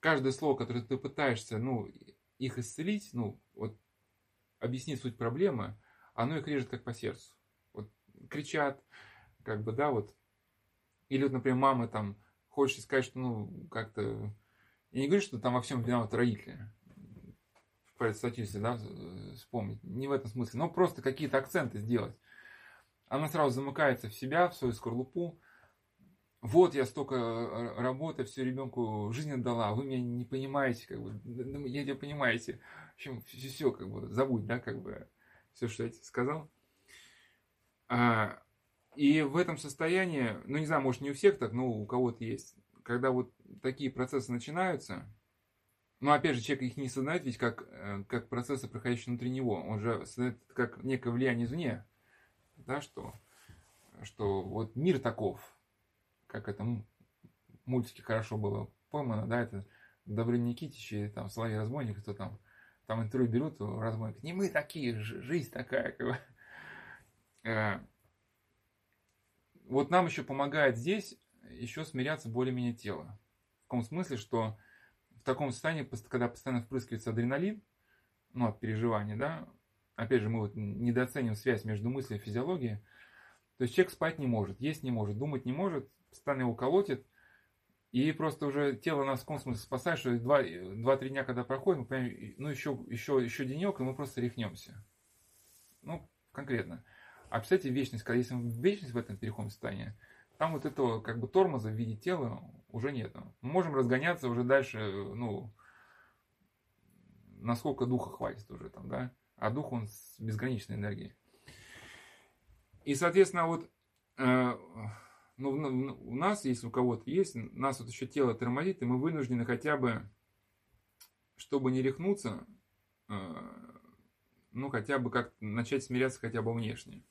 S1: каждое слово, которое ты пытаешься, ну, их исцелить, ну, вот, объяснить суть проблемы, оно их режет как по сердцу. Вот кричат, как бы, да, вот. Или вот, например, мамы там хочется сказать, что, ну, как-то... Я не говорю, что там во всем виноваты родители. В статистике, да, вспомнить. Не в этом смысле. Но просто какие-то акценты сделать. Она сразу замыкается в себя, в свою скорлупу. Вот я столько э, работы, все ребенку жизнь отдала, вы меня не понимаете, как бы, я тебя понимаете. В общем, все, все как бы, забудь, да, как бы, все, что я тебе сказал. А, и в этом состоянии, ну не знаю, может не у всех так, но у кого-то есть, когда вот такие процессы начинаются, но опять же, человек их не сознает ведь как, э, как процессы, проходящие внутри него. Он же сознает как некое влияние извне, да, что, что вот мир таков, как это мультике хорошо было поймано, да, это Добрыня Никитич и там Соловей Разбойник, кто там, там интервью берут у разбойника, не мы такие, жизнь такая, как бы. Вот нам еще помогает здесь еще смиряться более-менее тело. В каком смысле, что в таком состоянии, когда постоянно впрыскивается адреналин, ну, от переживания, да, опять же, мы вот недооценим связь между мыслью и физиологией, то есть человек спать не может, есть не может, думать не может, постоянно его колотит, И просто уже тело нас в каком смысле спасает, что 2-3 дня, когда проходит, мы понимаем, ну еще, еще, еще денек, и мы просто рехнемся. Ну, конкретно. А представьте вечность, когда если мы в вечность в этом переходном состоянии, там вот этого как бы тормоза в виде тела уже нет. Мы можем разгоняться уже дальше, ну, насколько духа хватит уже там, да. А дух он с безграничной энергией. И, соответственно, вот э, ну, у нас, если у кого-то есть, нас вот еще тело тормозит, и мы вынуждены хотя бы, чтобы не рехнуться, э, ну, хотя бы как начать смиряться хотя бы внешне.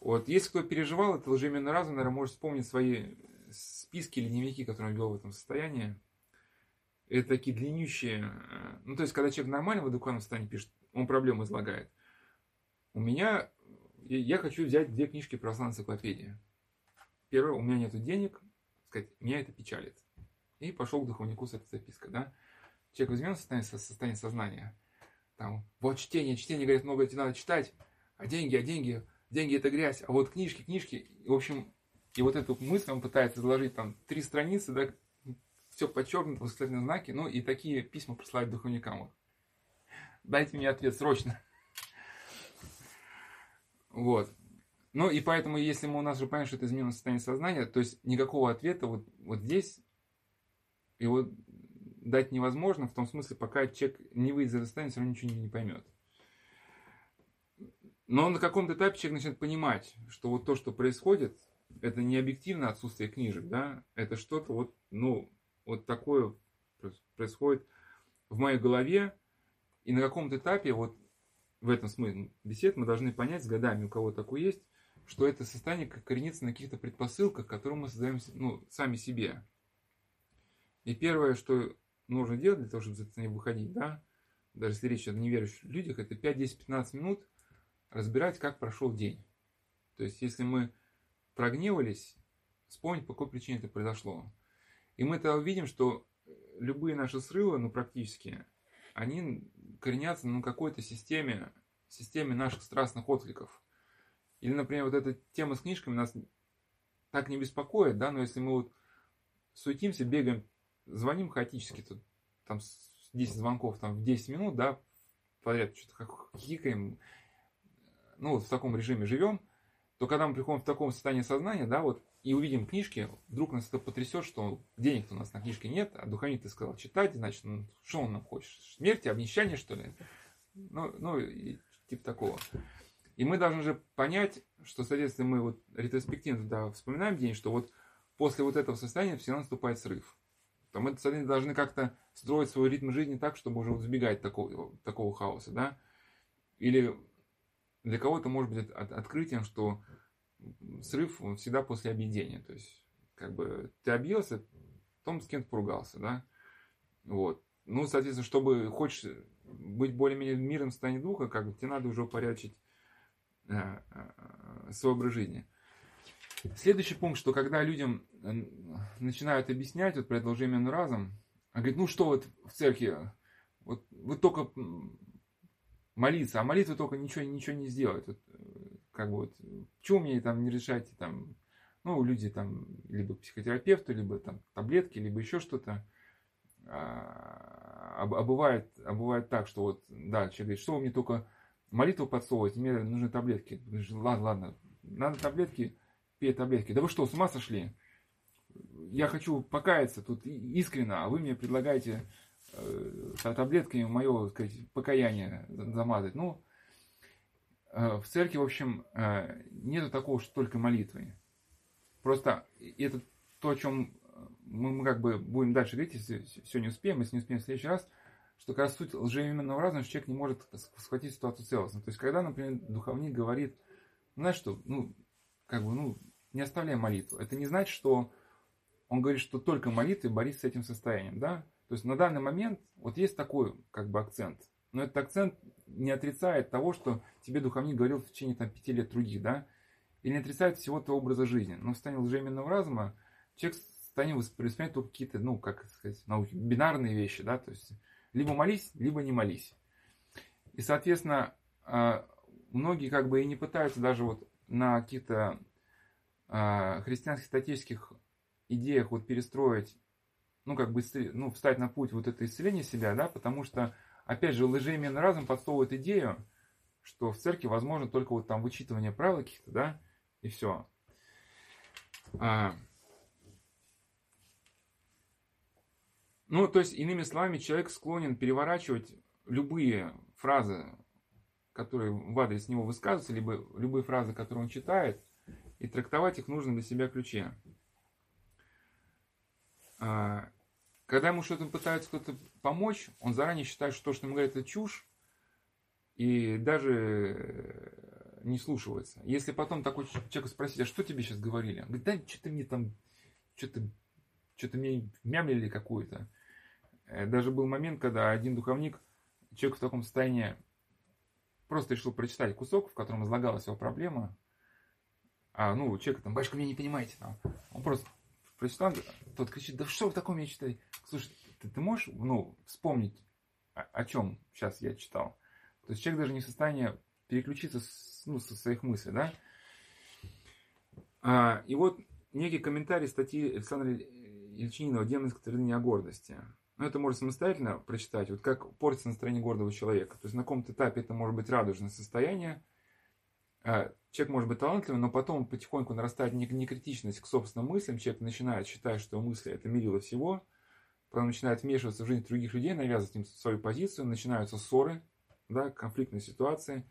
S1: Вот, если кто переживал это лжеименный разум, наверное, может вспомнить свои списки или дневники, которые он вел в этом состоянии. Это такие длиннющие... Э, ну, то есть, когда человек нормально в адекватном состоянии пишет, он проблему излагает. У меня... Я хочу взять две книжки про энциклопедии. Первое, у меня нет денег, сказать, меня это печалит. И пошел к духовнику с этой запиской, да. Человек возьмет состояние, состояние сознания, там, вот чтение, чтение, говорит, много тебе надо читать, а деньги, а деньги, деньги это грязь, а вот книжки, книжки, в общем, и вот эту мысль он пытается заложить там три страницы, да, все подчеркнуто, восклицательные знаки, ну и такие письма присылают духовникам. Вот. Дайте мне ответ срочно. Вот. Ну и поэтому, если мы у нас же понимаем, что это изменено состояние сознания, то есть никакого ответа вот, вот здесь его дать невозможно, в том смысле, пока человек не выйдет из состояния, все равно ничего не поймет. Но на каком-то этапе человек начинает понимать, что вот то, что происходит, это не объективно отсутствие книжек, да, это что-то вот, ну, вот такое происходит в моей голове, и на каком-то этапе вот в этом смысле бесед мы должны понять с годами, у кого такое есть, что это состояние коренится на каких-то предпосылках, которые мы создаем ну, сами себе. И первое, что нужно делать для того, чтобы из этого не выходить, да, даже если речь о неверующих людях, это 5, 10, 15 минут разбирать, как прошел день. То есть, если мы прогневались, вспомнить, по какой причине это произошло. И мы тогда увидим, что любые наши срывы, ну, практически, они коренятся на какой-то системе, системе наших страстных откликов. Или, например, вот эта тема с книжками нас так не беспокоит, да, но если мы вот суетимся, бегаем, звоним хаотически, тут там 10 звонков там в 10 минут, да, подряд что-то хикаем, ну, в таком режиме живем, то когда мы приходим в таком состоянии сознания, да, вот, и увидим книжки, вдруг нас это потрясет, что денег у нас на книжке нет, а духовник ты сказал читать, значит, ну, что он нам хочет? Смерти, обнищания, что ли? Ну, ну и, типа такого. И мы должны же понять, что, соответственно, мы вот ретроспективно да, вспоминаем день, что вот после вот этого состояния всегда наступает срыв. То мы, соответственно, должны как-то строить свой ритм жизни так, чтобы уже избегать такого, такого хаоса, да? Или для кого-то может быть от, открытием, что срыв он всегда после объедения. То есть, как бы ты объелся, потом с кем-то поругался, да? Вот. Ну, соответственно, чтобы хочешь быть более-менее в мирном состоянии духа, как бы тебе надо уже упорядочить э, э, свой образ жизни. Следующий пункт, что когда людям э, начинают объяснять вот про это лжеименный разум, а говорит, ну что вот в церкви, вот вы только молиться, а молитва только ничего, ничего не сделает. Вот, э, как бы вот, почему мне там не решаете там, ну, люди там, либо психотерапевту, либо там таблетки, либо еще что-то. А, а, а, бывает, а бывает так, что вот, да, человек говорит, что вы мне только молитву подсовываете, мне нужны таблетки. Ладно, ладно, надо таблетки, пей таблетки. Да вы что, с ума сошли? Я хочу покаяться тут искренне, а вы мне предлагаете таблетками мое, сказать, покаяние замазать. Ну, э, в церкви, в общем, э, нету такого, что только молитвой. Просто это то, о чем мы, мы как бы будем дальше говорить, если все не успеем, если не успеем в следующий раз, что как раз суть лжеименного разума, что человек не может схватить ситуацию целостно. То есть, когда, например, духовник говорит, знаешь что, ну, как бы, ну, не оставляй молитву. Это не значит, что он говорит, что только молитвой борись с этим состоянием, да? То есть на данный момент вот есть такой как бы акцент. Но этот акцент не отрицает того, что тебе духовник говорил в течение там, пяти лет других, да? Или не отрицает всего твоего образа жизни. Но в состоянии лжеименного разума человек станет воспринимать только какие-то, ну, как сказать, науки, бинарные вещи, да? То есть либо молись, либо не молись. И, соответственно, а, многие как бы и не пытаются даже вот на каких-то а, христианских статических идеях вот перестроить, ну, как бы, ну, встать на путь вот это исцеления себя, да, потому что, опять же, лжеименный разум подсовывает идею, что в церкви возможно только вот там вычитывание правил каких-то, да, и все. А, ну, то есть, иными словами, человек склонен переворачивать любые фразы, которые в адрес него высказываются, либо любые фразы, которые он читает, и трактовать их нужно для себя ключе. А, когда ему что-то пытаются кто-то помочь, он заранее считает, что то, что ему говорят, это чушь, и даже не слушается. Если потом такой человек спросить, а что тебе сейчас говорили? Он говорит, да что-то мне там, что-то что-то мне мямлили какую-то. Э, даже был момент, когда один духовник, человек в таком состоянии, просто решил прочитать кусок, в котором излагалась его проблема. А, ну, человек там, батюшка, меня не понимаете. Там. Он просто прочитал, тот кричит, да что вы такое мне читаете? Слушай, ты, ты можешь, ну, вспомнить, о, о чем сейчас я читал? То есть человек даже не в состоянии переключиться с, ну, со своих мыслей, да? А, и вот некий комментарий статьи Александра Ильчининова «Демонская твердыня гордости». Но это можно самостоятельно прочитать, вот как портится настроение гордого человека. То есть на каком-то этапе это может быть радужное состояние, человек может быть талантливым, но потом потихоньку нарастает некритичность к собственным мыслям, человек начинает считать, что мысли это мерило всего, потом начинает вмешиваться в жизнь других людей, навязывать им свою позицию, начинаются ссоры, да, конфликтные ситуации.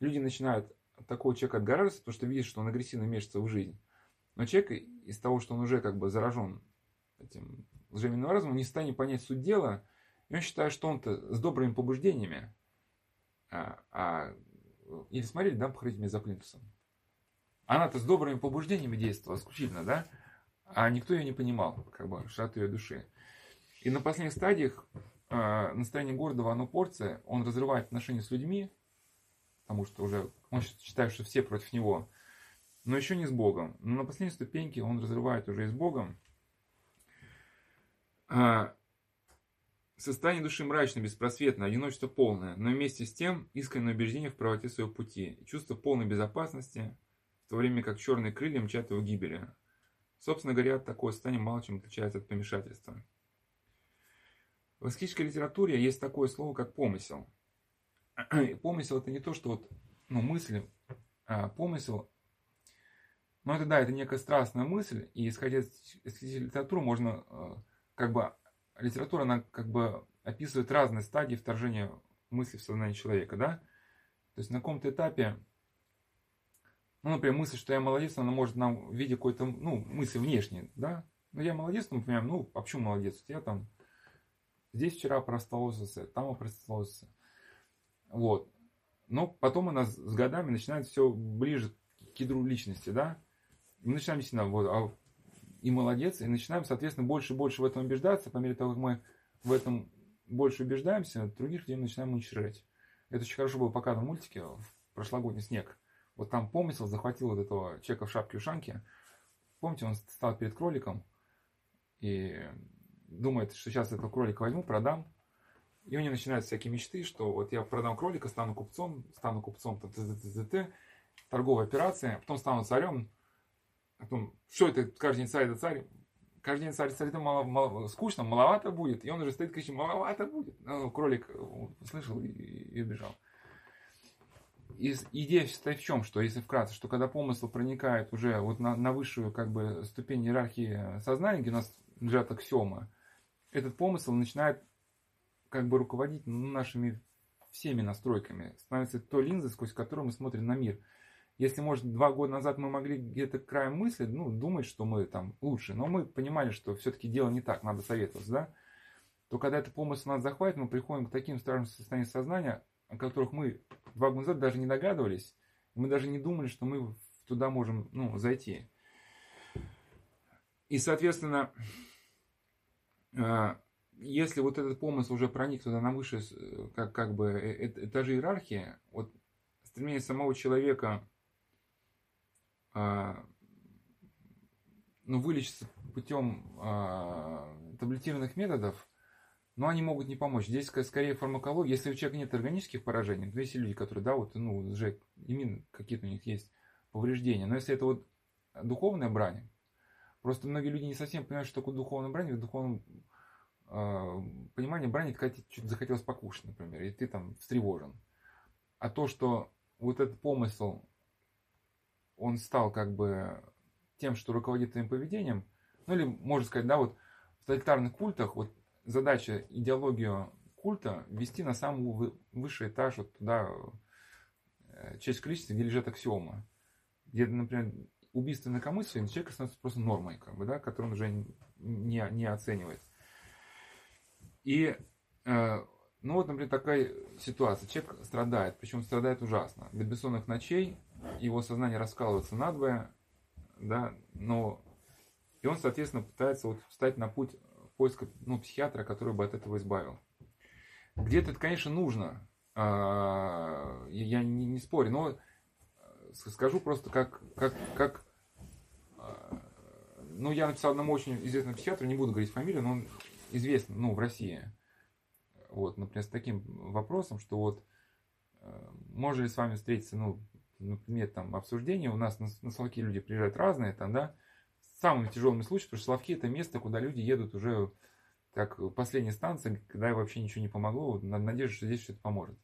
S1: Люди начинают такого человека отгораживаться, потому что видят, что он агрессивно мешается в жизнь. Но человек из того, что он уже как бы заражен этим лжеменным разумом, не станет понять суть дела, и он считает, что он-то с добрыми побуждениями, а, а или смотрели, да, «Похоронить меня за плинтусом». Она-то с добрыми побуждениями действовала исключительно, да, а никто ее не понимал, как бы, шат ее души. И на последних стадиях э, настроение гордого, оно порция, он разрывает отношения с людьми, потому что уже он считает, что все против него, но еще не с Богом. Но на последней ступеньке он разрывает уже и с Богом. А, состояние души мрачное, беспросветное, одиночество полное, но вместе с тем искреннее убеждение в правоте своего пути, чувство полной безопасности, в то время как черные крылья мчат его гибели. Собственно говоря, такое состояние мало чем отличается от помешательства. В эскетической литературе есть такое слово, как помысел. помысел это не то, что вот, ну, мысли, а помысел, но это да, это некая страстная мысль, и исходя из эскетической литературы можно э, как бы литература, она как бы описывает разные стадии вторжения мысли в сознание человека, да? То есть на каком-то этапе, ну, например, мысль, что я молодец, она может нам в виде какой-то, ну, мысли внешней, да? Ну, я молодец, ну, например, ну, а почему молодец? Я там здесь вчера простолосился, там простолосился. Вот. Но потом у нас с годами начинает все ближе к ядру личности, да? Мы начинаем действительно, вот, а и молодец, и начинаем, соответственно, больше и больше в этом убеждаться, по мере того, как мы в этом больше убеждаемся, других людей начинаем уничтожать. Это очень хорошо было показано в мультике в прошлогодний снег. Вот там помысел захватил вот этого человека в шапке ушанки. Помните, он стал перед кроликом и думает, что сейчас этого кролика возьму, продам. И у него начинаются всякие мечты, что вот я продам кролика, стану купцом, стану купцом, т -т -т -т -т, торговая операция, потом стану царем, Потом, что это, каждый день царь это царь? Каждый день царь царь это мало, мало, скучно, маловато будет. И он уже стоит кричит, маловато будет. Ну, кролик услышал и, и убежал. И идея состоит в чем, что если вкратце, что когда помысл проникает уже вот на, на высшую как бы ступень иерархии сознания, где у нас лежат аксиомы, этот помысл начинает как бы руководить нашими всеми настройками, становится той линзой, сквозь которую мы смотрим на мир – если, может, два года назад мы могли где-то краем мысли, ну, думать, что мы там лучше, но мы понимали, что все-таки дело не так, надо советоваться, да, то когда это помысл нас захватит, мы приходим к таким страшным состояниям сознания, о которых мы два года назад даже не догадывались, мы даже не думали, что мы туда можем, ну, зайти. И, соответственно, а, если вот этот помысл уже проник туда на высшие, как, как бы, э, э, этажи иерархии, вот стремление самого человека ну, вылечиться путем а, таблетированных методов, но они могут не помочь. Здесь скорее фармакология. Если у человека нет органических поражений, то есть люди, которые, да, вот, ну, уже именно какие-то у них есть повреждения. Но если это вот духовная брань, Просто многие люди не совсем понимают, что такое духовное брание. В духовном э, понимании брани, когда тебе что-то захотелось покушать, например, и ты там встревожен. А то, что вот этот помысл, он стал как бы тем, что руководит твоим поведением, ну или можно сказать, да, вот в тоталитарных культах вот задача идеологию культа ввести на самый высший этаж, вот туда, э, часть количества, где лежат аксиомы. Где, например, убийство инакомыслия человека становится просто нормой, как бы, да, которую он уже не, не оценивает. И, э, ну вот, например, такая ситуация. Человек страдает, причем страдает ужасно. До бессонных ночей его сознание раскалывается надвое, да, но и он, соответственно, пытается вот встать на путь поиска ну, психиатра, который бы от этого избавил. Где-то это, конечно, нужно. А, я не, не спорю, но скажу просто как, как, как а, ну, я написал одному очень известному психиатру, не буду говорить фамилию, но он известен, ну, в России. Вот, например, с таким вопросом, что вот, э, можно ли с вами встретиться, ну, например, там, обсуждение, у нас на, на Соловки люди приезжают разные, там, да, самыми тяжелыми случаями, потому что Соловки это место, куда люди едут уже как последняя станция, когда вообще ничего не помогло, надежда, что здесь что-то поможет.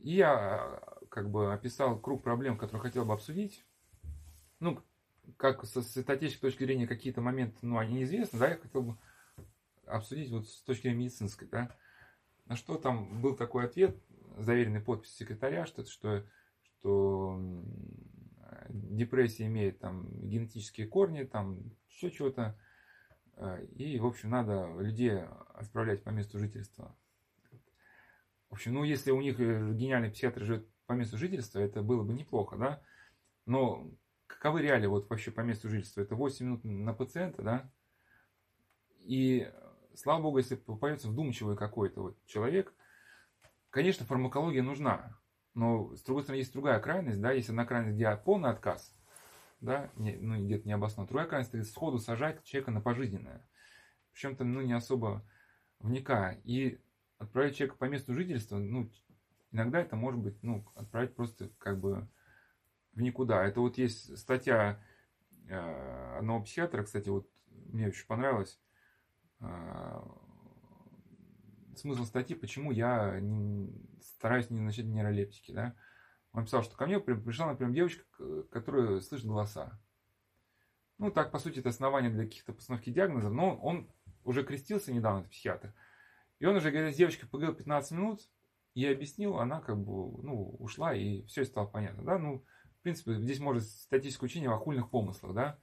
S1: И я как бы описал круг проблем, которые хотел бы обсудить. Ну, как со статической точки зрения какие-то моменты, ну, они неизвестны, да, я хотел бы обсудить вот с точки зрения медицинской, да. На что там был такой ответ, заверенный подпись секретаря, что, что, что депрессия имеет там генетические корни, там еще чего-то. Э, и, в общем, надо людей отправлять по месту жительства. В общем, ну, если у них э, гениальный психиатр живет по месту жительства, это было бы неплохо, да? Но каковы реалии вот вообще по месту жительства? Это 8 минут на пациента, да? И, слава богу, если попадется вдумчивый какой-то вот человек, конечно, фармакология нужна. Но, с другой стороны, есть другая крайность, да, если на крайность, где полный отказ, да, не, ну, где-то не обоснованно. Другая крайность, это сходу сажать человека на пожизненное. Причем-то, ну, не особо вникая. И отправить человека по месту жительства, ну, иногда это может быть, ну, отправить просто как бы в никуда. Это вот есть статья э, одного психиатра, кстати, вот мне очень понравилось. Э, смысл статьи, почему я не, стараюсь не начать нейролептики, да. Он писал, что ко мне пришла, например, девочка, которая слышит голоса. Ну, так, по сути, это основание для каких-то постановки диагнозов, но он уже крестился недавно, это психиатр. И он уже, говорит, с девочкой поговорил 15 минут, и объяснил, она как бы, ну, ушла, и все стало понятно, да. Ну, в принципе, здесь может статическое учение о охульных помыслах, да.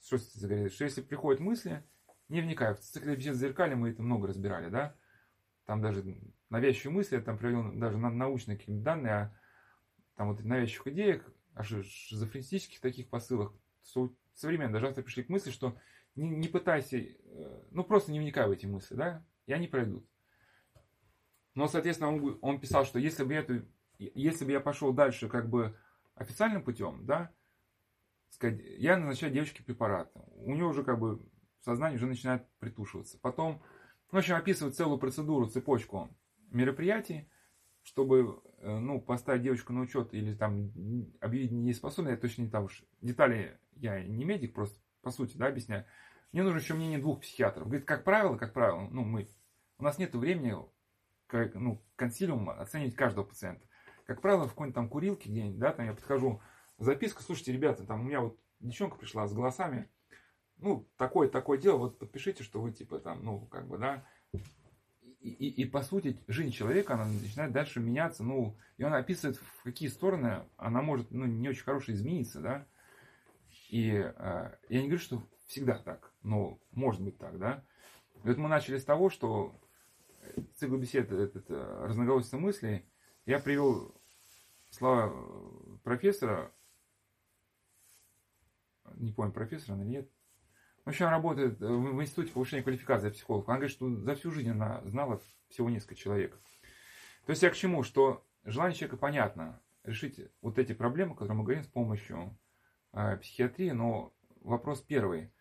S1: Что, что если приходят мысли, не вникай. В цикле бесед зеркали мы это много разбирали, да там даже навязчивые мысли, я там привел даже на научные какие-то данные о там вот навязчивых идеях, о шизофренистических таких посылах. Современно даже автор пришли к мысли, что не, не пытайся, э, ну просто не вникай в эти мысли, да, и они пройдут. Но, соответственно, он, он писал, что если бы, эту, если бы я пошел дальше как бы официальным путем, да, сказать, я назначаю девочке препарат. У нее уже как бы сознание уже начинает притушиваться. Потом в общем, описывает целую процедуру, цепочку мероприятий, чтобы э, ну, поставить девочку на учет или там объявить неспособной, я точно не там уж детали, я не медик, просто по сути, да, объясняю. Мне нужно еще мнение двух психиатров. Говорит, как правило, как правило, ну, мы, у нас нет времени, как, ну, консилиум оценивать каждого пациента. Как правило, в какой-нибудь там курилке где-нибудь, да, там я подхожу, записка, слушайте, ребята, там у меня вот девчонка пришла с голосами, ну, такое, такое дело, вот подпишите, что вы типа там, ну, как бы, да, и, и, и по сути, жизнь человека, она начинает дальше меняться, ну, и он описывает, в какие стороны она может, ну, не очень хорошо измениться, да, и э, я не говорю, что всегда так, но может быть так, да. И вот мы начали с того, что цикл бесед, этот, разноголосие мыслей, я привел слова профессора, не помню, профессора или нет, в общем, работает э, в институте повышения квалификации психологов. Она говорит, что за всю жизнь она знала всего несколько человек. То есть я к чему? Что желание человека понятно. Решить вот эти проблемы, которые мы говорим с помощью э, психиатрии. Но вопрос первый.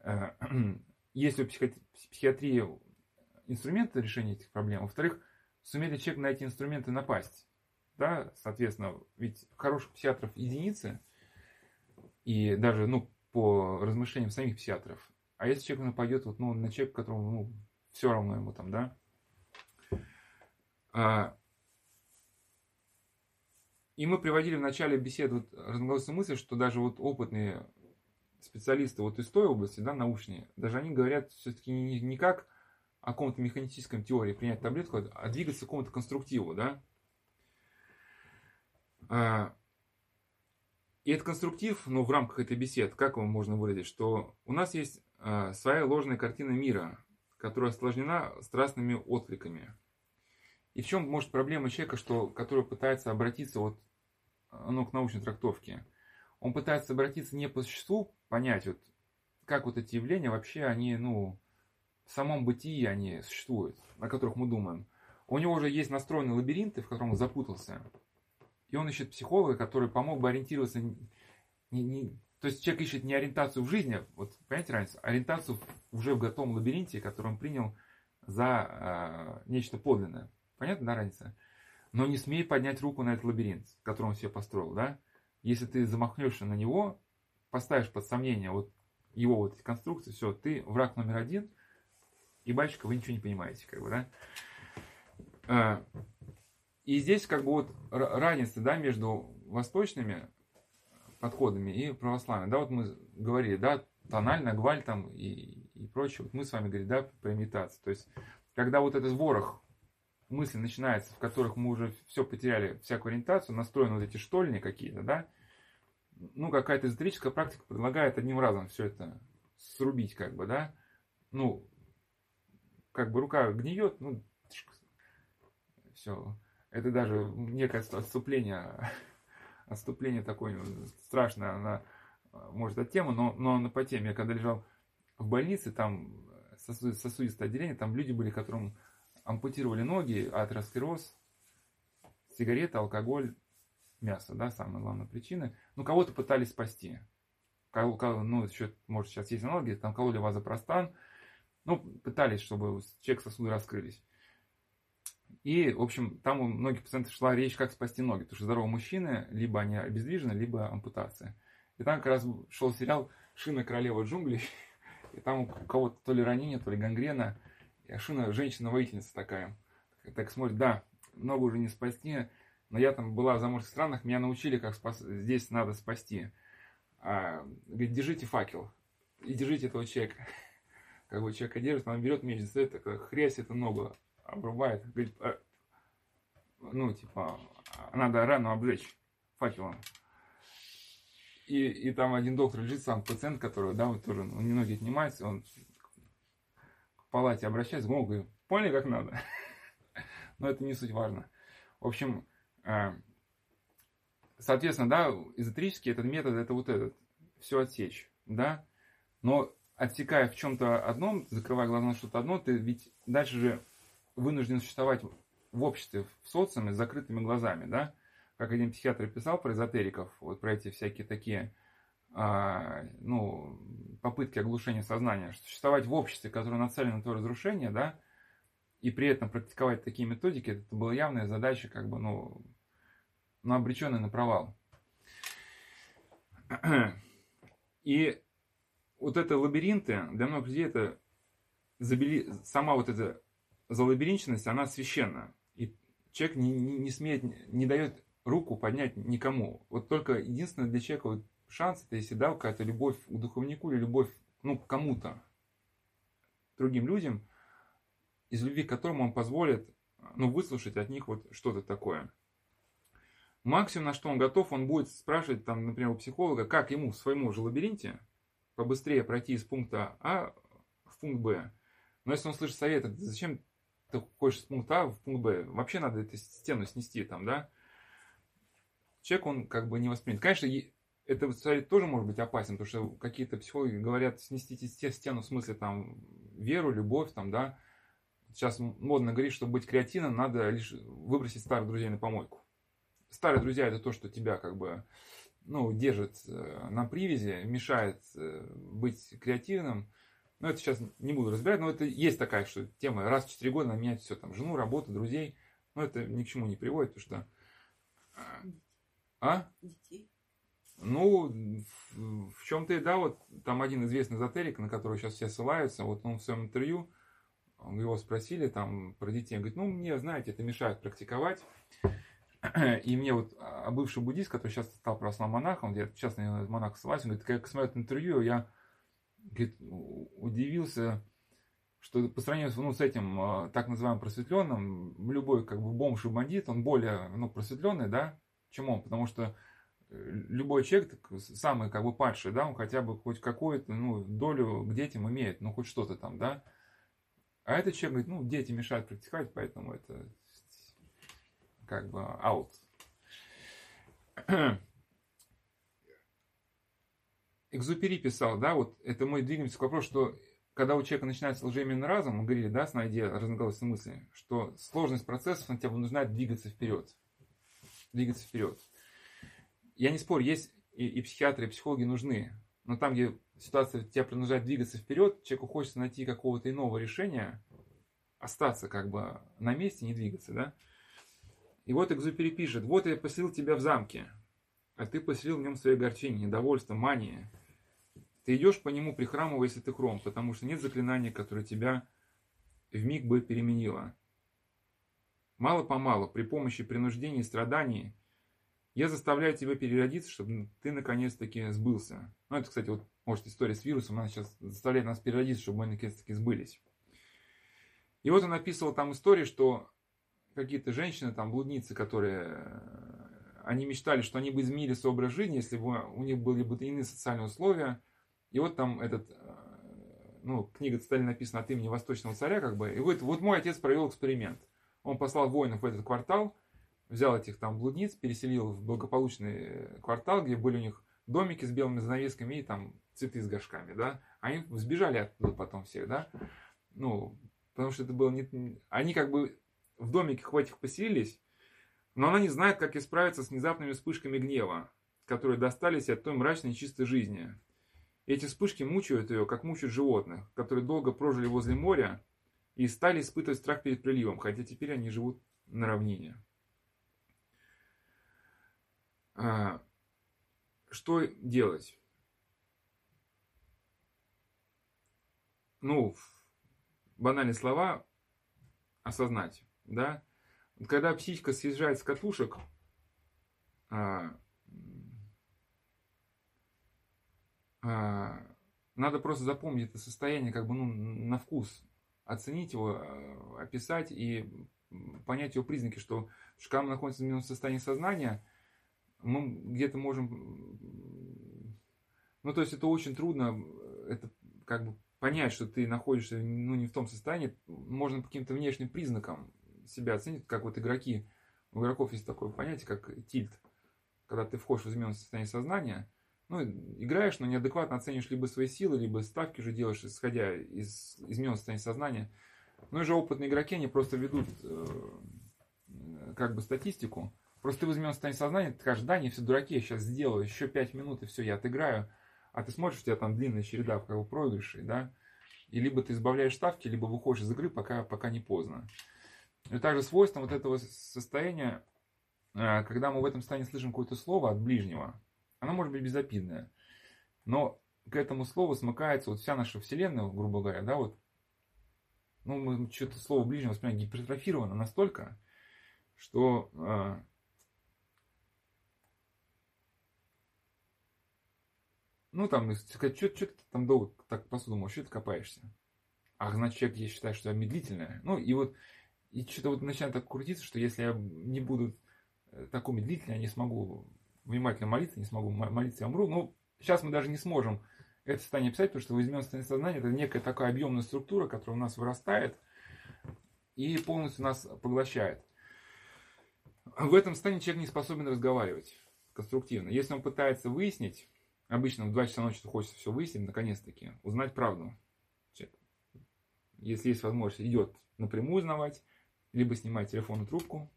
S1: Э, есть ли у психиатрии инструменты решения этих проблем? Во-вторых, сумеет ли человек на эти инструменты напасть? Да, соответственно, ведь хороших психиатров единицы, и даже, ну, по размышлениям самих психиатров. А если человек нападет вот, ну, на человека, которому ну, все равно ему там, да? А, и мы приводили в начале беседы вот разноголосую мысль, что даже вот опытные специалисты вот из той области, да, научные, даже они говорят все-таки не, не как о каком-то механическом теории принять таблетку, а двигаться к какому-то конструктиву, да. А, и этот конструктив, ну, в рамках этой беседы, как его можно выразить, что у нас есть а, своя ложная картина мира, которая осложнена страстными откликами. И в чем может проблема человека, что, который пытается обратиться вот, ну, к научной трактовке? Он пытается обратиться не по существу, понять, вот, как вот эти явления вообще, они, ну, в самом бытии они существуют, о которых мы думаем. У него уже есть настроенные лабиринты, в котором он запутался. И он ищет психолога, который помог бы ориентироваться не, не, то есть человек ищет не ориентацию в жизни, вот понимаете разницу, а ориентацию уже в готовом лабиринте, который он принял за э, нечто подлинное. Понятно, да, разница? Но не смей поднять руку на этот лабиринт, который он себе построил, да? Если ты замахнешься на него, поставишь под сомнение вот его вот эти конструкции, все, ты враг номер один, и батюшка, вы ничего не понимаете, как бы, да? И здесь как бы вот разница, да, между восточными подходами и православием. Да, вот мы говорили, да, тонально, гваль там и, и прочее. Вот мы с вами говорили, да, про имитацию. То есть, когда вот этот ворох мысли начинается, в которых мы уже все потеряли, всякую ориентацию, настроены вот эти штольни какие-то, да, ну, какая-то эзотерическая практика предлагает одним разом все это срубить, как бы, да, ну, как бы рука гниет, ну, все, это даже некое отступление отступление такое страшное, она э, может от темы, но, но она по теме. Я когда лежал в больнице, там сосудистое отделение, там люди были, которым ампутировали ноги, атеросклероз, сигареты, алкоголь, мясо, да, самая главная причина. Ну, кого-то пытались спасти. Кого, кого, ну, еще, может, сейчас есть аналоги, там кололи вазопростан, ну, пытались, чтобы человек сосуды раскрылись. И, в общем, там у многих пациентов шла речь, как спасти ноги. Потому что здоровые мужчины, либо они обездвижены, либо ампутация. И там как раз шел сериал «Шина королева джунглей». И там у кого-то то ли ранение, то ли гангрена. И Шина женщина-воительница такая. Так смотрит, да, ногу уже не спасти. Но я там была в заморских странах, меня научили, как спас... здесь надо спасти. А, говорит, держите факел. И держите этого человека. Как бы человека держит, он берет меч, достает, такая хрясь эту ногу обрубает, говорит, «А, ну, типа, надо рану обжечь факелом. И, и там один доктор лежит, сам пациент, который, да, вот тоже, он немного отнимается, он к палате обращается, он говорит, поняли, как надо? Но это не суть важно. В общем, э, соответственно, да, эзотерический этот метод, это вот этот, все отсечь, да, но отсекая в чем-то одном, закрывая глаза на что-то одно, ты ведь дальше же вынужден существовать в обществе, в социуме с закрытыми глазами, да, как один психиатр писал про эзотериков, вот про эти всякие такие, а, ну, попытки оглушения сознания, что существовать в обществе, которое нацелено на то разрушение, да, и при этом практиковать такие методики, это была явная задача, как бы, ну, ну обреченная на провал. И вот это лабиринты, для многих людей это забили, сама вот эта злоуберенчивость, она священна. И человек не, не, не смеет, не дает руку поднять никому. Вот только единственное для человека вот шанс, это если дал какая-то любовь к духовнику или любовь ну, к кому-то, другим людям, из любви к которому он позволит ну, выслушать от них вот что-то такое. Максимум, на что он готов, он будет спрашивать, там, например, у психолога, как ему в своем же лабиринте побыстрее пройти из пункта А в пункт Б. Но если он слышит совет, зачем ты хочешь с пункта А в пункт Б, вообще надо эту стену снести там, да? Человек, он как бы не воспримет. Конечно, это тоже может быть опасен, потому что какие-то психологи говорят, снестите стену в смысле там веру, любовь, там, да. Сейчас модно говорить, что быть креативным, надо лишь выбросить старых друзей на помойку. Старые друзья это то, что тебя как бы ну, держит э, на привязи, мешает э, быть креативным. Ну, это сейчас не буду разбирать, но это есть такая что тема. Раз в 4 года менять все, там, жену, работу, друзей. Но это ни к чему не приводит, потому что... А? Детей. Ну, в, в чем-то, да, вот там один известный эзотерик, на которого сейчас все ссылаются, вот он в своем интервью, его спросили там про детей, он говорит, ну, мне, знаете, это мешает практиковать. И мне вот а бывший буддист, который сейчас стал православным монахом, я сейчас на него монах ссылаюсь, он говорит, как я смотрю это интервью, я говорит, удивился, что по сравнению ну, с этим а, так называемым просветленным, любой как бы бомж и бандит, он более ну, просветленный, да, чем он, потому что э, любой человек, самый как бы падший, да, он хотя бы хоть какую-то ну, долю к детям имеет, ну хоть что-то там, да. А этот человек говорит, ну дети мешают практиковать, поэтому это как бы аут. Экзупери писал, да, вот это мы двигаемся к вопросу, что когда у человека начинается лжеименный разум, мы говорили, да, с найде разноголосые мысли, что сложность процессов, она тебя вынуждает двигаться вперед. Двигаться вперед. Я не спорю, есть и, и психиатры, и психологи нужны, но там, где ситуация тебя принуждает двигаться вперед, человеку хочется найти какого-то иного решения, остаться как бы на месте, не двигаться, да. И вот Экзупери пишет, вот я поселил тебя в замке, а ты поселил в нем свои огорчения, недовольство, мания. Ты идешь по нему, прихрамывая, если ты хром, потому что нет заклинания, которое тебя в миг бы переменило. Мало-помалу, при помощи принуждений и страданий, я заставляю тебя переродиться, чтобы ты наконец-таки сбылся. Ну, это, кстати, вот, может, история с вирусом, она сейчас заставляет нас переродиться, чтобы мы наконец-таки сбылись. И вот он описывал там истории, что какие-то женщины, там, блудницы, которые э, они мечтали, что они бы изменили свой образ жизни, если бы у них были бы иные социальные условия. И вот там этот, э, ну, книга Сталина написана от имени Восточного царя, как бы. И говорит, вот мой отец провел эксперимент. Он послал воинов в этот квартал, взял этих там блудниц, переселил в благополучный квартал, где были у них домики с белыми занавесками и там цветы с горшками, да. Они сбежали оттуда потом всех, да. Ну, потому что это было не... Они как бы в домике в этих поселились, но она не знает, как исправиться с внезапными вспышками гнева, которые достались от той мрачной чистой жизни. Эти вспышки мучают ее, как мучают животных, которые долго прожили возле моря и стали испытывать страх перед приливом, хотя теперь они живут на равнине. А, что делать? Ну, банальные слова осознать да, когда психика съезжает с катушек, а, а, надо просто запомнить это состояние как бы ну, на вкус, оценить его, а, описать и понять его признаки, что когда мы находимся в измененном состоянии сознания, мы где-то можем... Ну, то есть это очень трудно, это как бы понять, что ты находишься ну, не в том состоянии, можно по каким-то внешним признакам себя оценить, как вот игроки, у игроков есть такое понятие, как тильт, когда ты входишь в измененное состояние сознания, ну, играешь, но неадекватно оценишь либо свои силы, либо ставки же делаешь, исходя из измененного состояния сознания. Ну и же опытные игроки, они просто ведут э, как бы статистику. Просто ты в измененном состоянии сознания, ты скажешь, да, они все дураки, я сейчас сделаю, еще 5 минут и все, я отыграю. А ты смотришь, у тебя там длинная череда как бы проигрышей, да, и либо ты избавляешь ставки, либо выходишь из игры, пока, пока не поздно. И также свойством вот этого состояния, э, когда мы в этом состоянии слышим какое-то слово от ближнего, оно может быть безобидное. Но к этому слову смыкается вот вся наша вселенная, грубо говоря, да, вот. Ну, мы что-то слово ближнего воспринимаем гипертрофировано настолько, что э, ну, там, что, что ты там долго так посуду можешь, что ты копаешься? А значит, человек, я считаю, что я медлительная. Ну, и вот и что-то вот начинает так крутиться, что если я не буду э, такой медлительный, я не смогу внимательно молиться, не смогу молиться, я умру. Ну, сейчас мы даже не сможем это состояние описать, потому что возьмем состояние сознания, это некая такая объемная структура, которая у нас вырастает и полностью нас поглощает. В этом состоянии человек не способен разговаривать конструктивно. Если он пытается выяснить, обычно в 2 часа ночи хочется все выяснить, наконец-таки, узнать правду. Если есть возможность, идет напрямую узнавать, либо снимай телефонную трубку.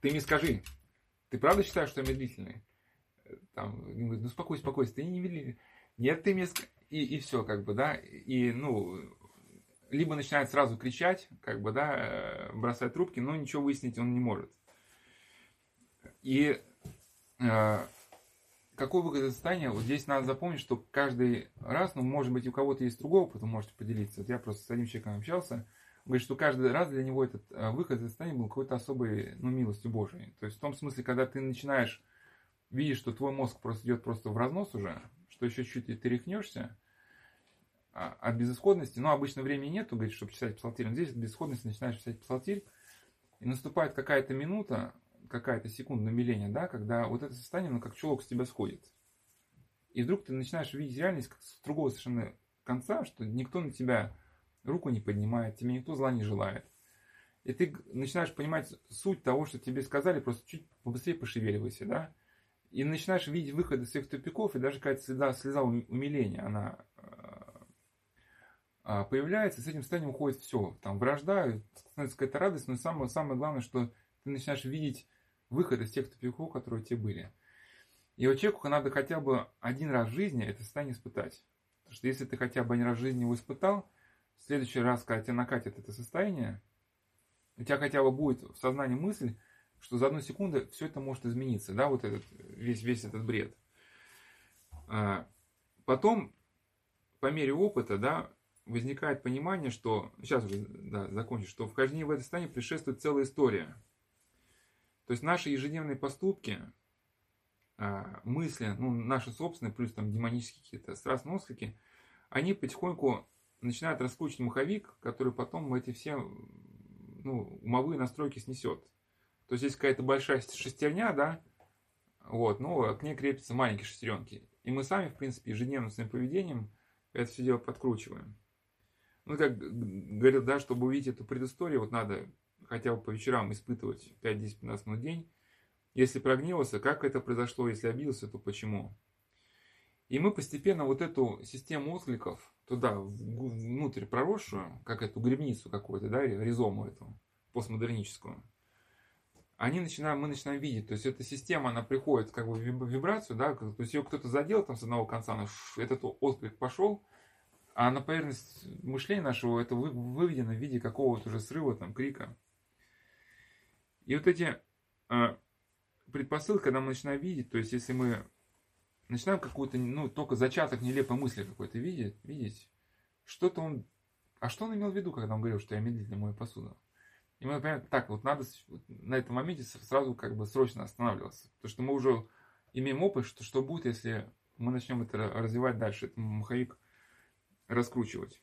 S1: Ты мне скажи, ты правда считаешь, что я медлительный? Там, говорит, ну успокойся, успокойся, ты не медлительный. Нет, ты мне и, и все, как бы, да, и, ну, либо начинает сразу кричать, как бы, да, э, бросать трубки, но ничего выяснить он не может. И э, какой выход из? Вот здесь надо запомнить, что каждый раз, ну, может быть, у кого-то есть другого, потом можете поделиться. Вот я просто с одним человеком общался, он говорит, что каждый раз для него этот э, выход из состояния был какой-то особой, ну, милостью Божией. То есть в том смысле, когда ты начинаешь видеть, что твой мозг просто идет просто в разнос уже, что еще чуть чуть ты рехнешься, а, от безысходности, ну, обычно времени нету, говорит, чтобы писать псалтирь, но здесь от безысходности начинаешь писать псалтирь, и наступает какая-то минута, какая-то секунда умиления, да, когда вот это состояние, ну, как чулок с тебя сходит. И вдруг ты начинаешь видеть реальность как с другого совершенно конца, что никто на тебя руку не поднимает, тебе никто зла не желает. И ты начинаешь понимать суть того, что тебе сказали, просто чуть побыстрее пошевеливайся, да. И начинаешь видеть выход из всех тупиков, и даже какая-то слеза, слеза умиления, она э, появляется, с этим состоянием уходит все. Там вражда, становится какая-то радость, но самое, самое главное, что ты начинаешь видеть выход из тех тупиков, которые у тебя были. И вот человеку надо хотя бы один раз в жизни это состояние испытать. Потому что если ты хотя бы один раз в жизни его испытал, в следующий раз, когда тебя накатит это состояние, у тебя хотя бы будет в сознании мысль, что за одну секунду все это может измениться, да, вот этот, весь, весь этот бред. А, потом, по мере опыта, да, возникает понимание, что, сейчас уже да, закончу, что вхождение в это состояние предшествует целая история – то есть наши ежедневные поступки, а, мысли, ну, наши собственные, плюс там демонические какие-то страстные отклики, они потихоньку начинают раскручивать маховик, который потом эти все ну, умовые настройки снесет. То есть есть какая-то большая шестерня, да, вот, но к ней крепятся маленькие шестеренки. И мы сами, в принципе, ежедневным своим поведением это все дело подкручиваем. Ну, как говорил, да, чтобы увидеть эту предысторию, вот надо хотя бы по вечерам испытывать 5, 10, 15 минут в день. Если прогневался, как это произошло, если обиделся, то почему. И мы постепенно вот эту систему откликов туда, внутрь проросшую, как эту гребницу какую-то, да, ризому эту, постмодерническую, они начинаем, мы начинаем видеть, то есть эта система, она приходит как бы в вибрацию, да, то есть ее кто-то задел там с одного конца, но этот отклик пошел, а на поверхность мышления нашего это выведено в виде какого-то уже срыва, там, крика. И вот эти э, предпосылки, когда мы начинаем видеть, то есть если мы начинаем какую-то, ну, только зачаток нелепой мысли какой-то видеть, видеть, что-то он... А что он имел в виду, когда он говорил, что я медлительно мою посуду? И мы понимаем, так, вот надо на этом моменте сразу как бы срочно останавливаться. Потому что мы уже имеем опыт, что, что будет, если мы начнем это развивать дальше, этот маховик раскручивать.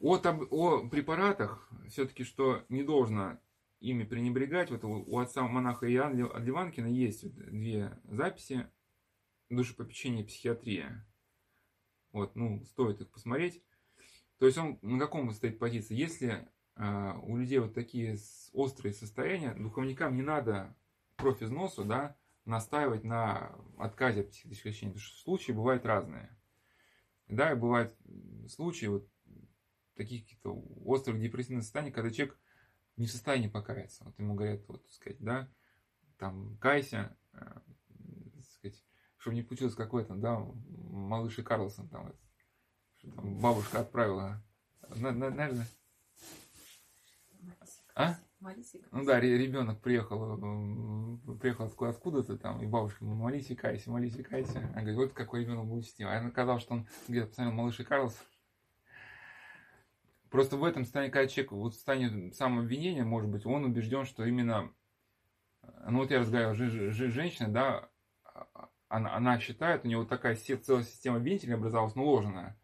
S1: О, там, о препаратах, все-таки, что не должно ими пренебрегать. Вот у, у отца монаха Иоанна Ливанкина есть две записи душепопечения и психиатрия. Вот, ну, стоит их посмотреть. То есть он на каком стоит позиции? Если э, у людей вот такие острые состояния, духовникам не надо кровь из носу, да, настаивать на отказе от психического лечения, потому что случаи бывают разные. Да, и бывают случаи, вот таких каких-то острых депрессивных состояний, когда человек не в состоянии покаяться. Вот ему говорят, вот, сказать, да, там, кайся, э, сказать, чтобы не получилось какой-то, да, малыш и Карлсон, там, что там бабушка отправила, наверное, а? Ну да, ребенок приехал, э, приехал откуда-то там, и бабушка ему молись и кайся, молись и кайся. Она говорит, вот какой ребенок будет с ним. А она сказала, что он где-то посмотрел малыш и Карлсон, Просто в этом состоянии, когда человек вот в состоянии самообвинения, может быть, он убежден, что именно, ну вот я разговаривал, женщина, да, она, она считает, у нее вот такая целая система вентилей образовалась, но ложная,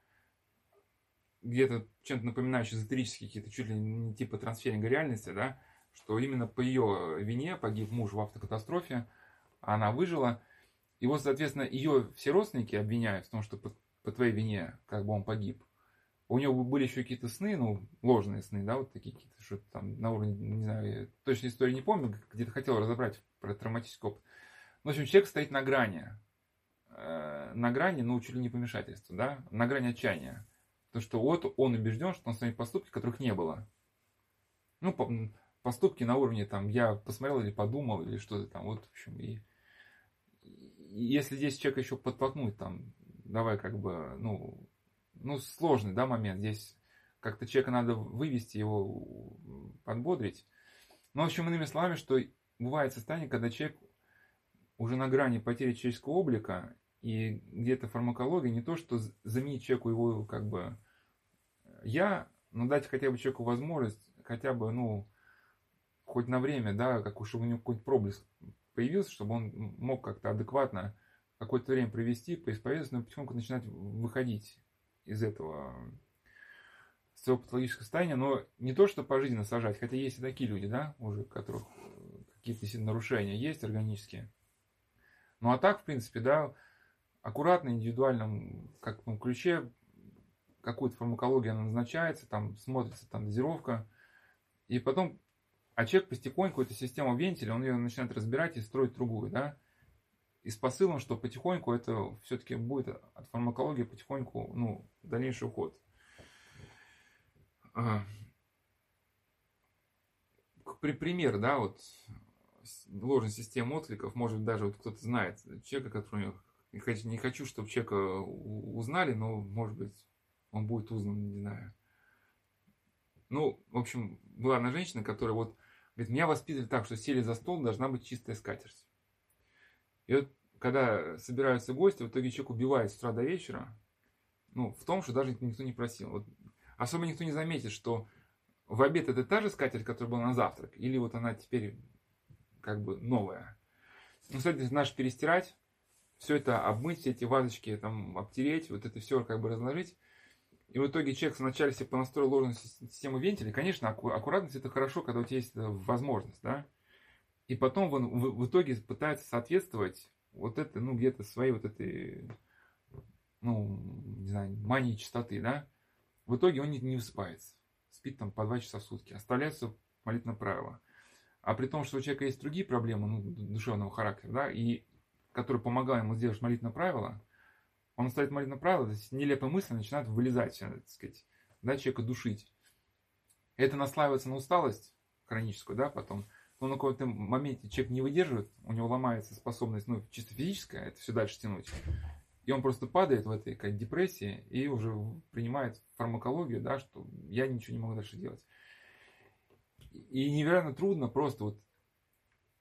S1: где-то чем-то напоминающая эзотерические какие-то, чуть ли не типа трансферинга реальности, да, что именно по ее вине погиб муж в автокатастрофе, а она выжила. И вот, соответственно, ее все родственники обвиняют в том, что по, по твоей вине как бы он погиб. У него были еще какие-то сны, ну, ложные сны, да, вот такие какие-то, что там на уровне, не знаю, точно истории не помню, где-то хотел разобрать про травматический опыт. В общем, человек стоит на грани, э, на грани, ну, чуть ли не помешательства, да, на грани отчаяния. Потому что вот он убежден, что он своими поступки, которых не было. Ну, поступки на уровне, там, я посмотрел или подумал, или что-то там, вот, в общем, и если здесь человек еще подтолкнуть, там, давай, как бы, ну, ну, сложный, да, момент. Здесь как-то человека надо вывести, его подбодрить. Ну, в общем, иными словами, что бывает состояние, когда человек уже на грани потери человеческого облика, и где-то фармакология не то, что заменить человеку его как бы я, но дать хотя бы человеку возможность, хотя бы, ну, хоть на время, да, как, чтобы у него какой-то проблеск появился, чтобы он мог как-то адекватно какое-то время провести, поисповедоваться, но потихоньку начинать выходить из этого своего патологического состояния, но не то, что пожизненно сажать, хотя есть и такие люди, да, уже, у которых какие-то нарушения есть органические. Ну а так, в принципе, да, аккуратно, индивидуальном как, ну, ключе какую-то фармакологию она назначается, там смотрится там дозировка, и потом, а человек потихоньку эту систему вентиля, он ее начинает разбирать и строить другую, да, и с посылом, что потихоньку это все-таки будет от фармакологии потихоньку, ну, дальнейший уход. При пример, да, вот ложной системы откликов, может даже вот кто-то знает человека, который не хочу, не хочу, чтобы человека узнали, но может быть он будет узнан, не знаю. Ну, в общем, была одна женщина, которая вот говорит, меня воспитывали так, что сели за стол, должна быть чистая скатерть. И вот когда собираются гости, в итоге человек убивает с утра до вечера, ну, в том, что даже никто не просил. Вот, особо никто не заметит, что в обед это та же скатерть, которая была на завтрак, или вот она теперь как бы новая. Ну, кстати, наш перестирать, все это обмыть, все эти вазочки там обтереть, вот это все как бы разложить. И в итоге человек вначале себе понастроил ложную систему вентиля. Конечно, аккуратность это хорошо, когда у тебя есть возможность, да. И потом он в, в итоге пытается соответствовать вот это, ну, где-то своей вот этой, ну, не знаю, мании чистоты, да. В итоге он не, не высыпается. Спит там по два часа в сутки. Оставляется молитвенное правило. А при том, что у человека есть другие проблемы ну, душевного характера, да, и которые помогают ему сделать молитвенное правило, он ставит молитвенное правило, то есть нелепые мысли начинают вылезать, так сказать, да, человека душить. Это наслаивается на усталость хроническую, да, потом. Но на каком-то моменте человек не выдерживает, у него ломается способность, ну, чисто физическая, это все дальше тянуть. И он просто падает в этой как, депрессии и уже принимает фармакологию, да, что я ничего не могу дальше делать. И невероятно трудно просто вот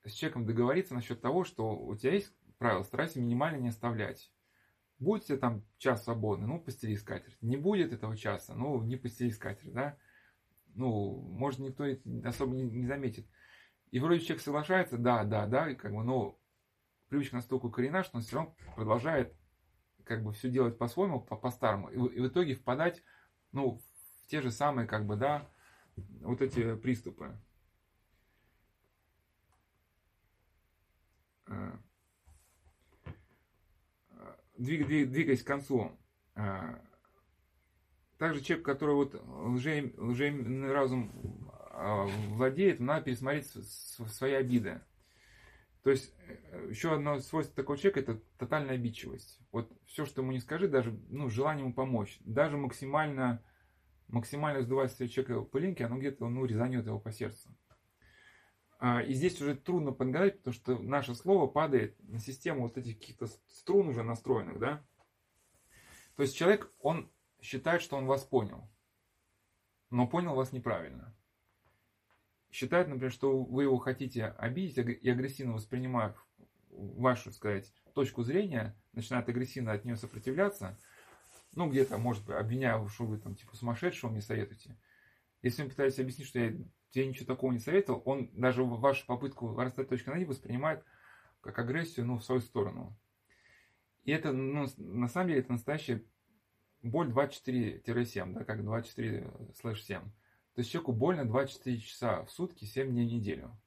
S1: с человеком договориться насчет того, что у тебя есть правило, старайся минимально не оставлять. Будете там час свободный, ну, постели скатерть. Не будет этого часа, ну, не постели скатерть, да. Ну, может, никто особо не заметит. И вроде человек соглашается, да, да, да, и как бы, но привычка настолько укорена, что он все равно продолжает как бы все делать по-своему, по-старому. И, и в итоге впадать, ну, в те же самые, как бы, да, вот эти приступы. Э, двигаясь к концу, а, также человек, который вот лже, лже разум владеет, надо пересмотреть свои обиды. То есть, э, еще одно свойство такого человека – это тотальная обидчивость. Вот все, что ему не скажи, даже ну, желание ему помочь, даже максимально, максимально сдувать человека пылинки, оно где-то ну, резанет его по сердцу. А, и здесь уже трудно подгадать, потому что наше слово падает на систему вот этих каких-то струн уже настроенных, да. То есть человек, он считает, что он вас понял, но понял вас неправильно. Считает, например, что вы его хотите обидеть и агрессивно воспринимая вашу, сказать, точку зрения, начинает агрессивно от нее сопротивляться, ну, где-то, может быть, обвиняя, что вы там, типа, сумасшедшего мне советуете. Если вы пытаетесь объяснить, что я тебе ничего такого не советовал, он даже вашу попытку расставить точку на «и» воспринимает как агрессию ну, в свою сторону. И это, ну, на самом деле, это настоящая боль 24-7, да, как 24-7. То есть человеку больно 24 часа в сутки, 7 дней в неделю.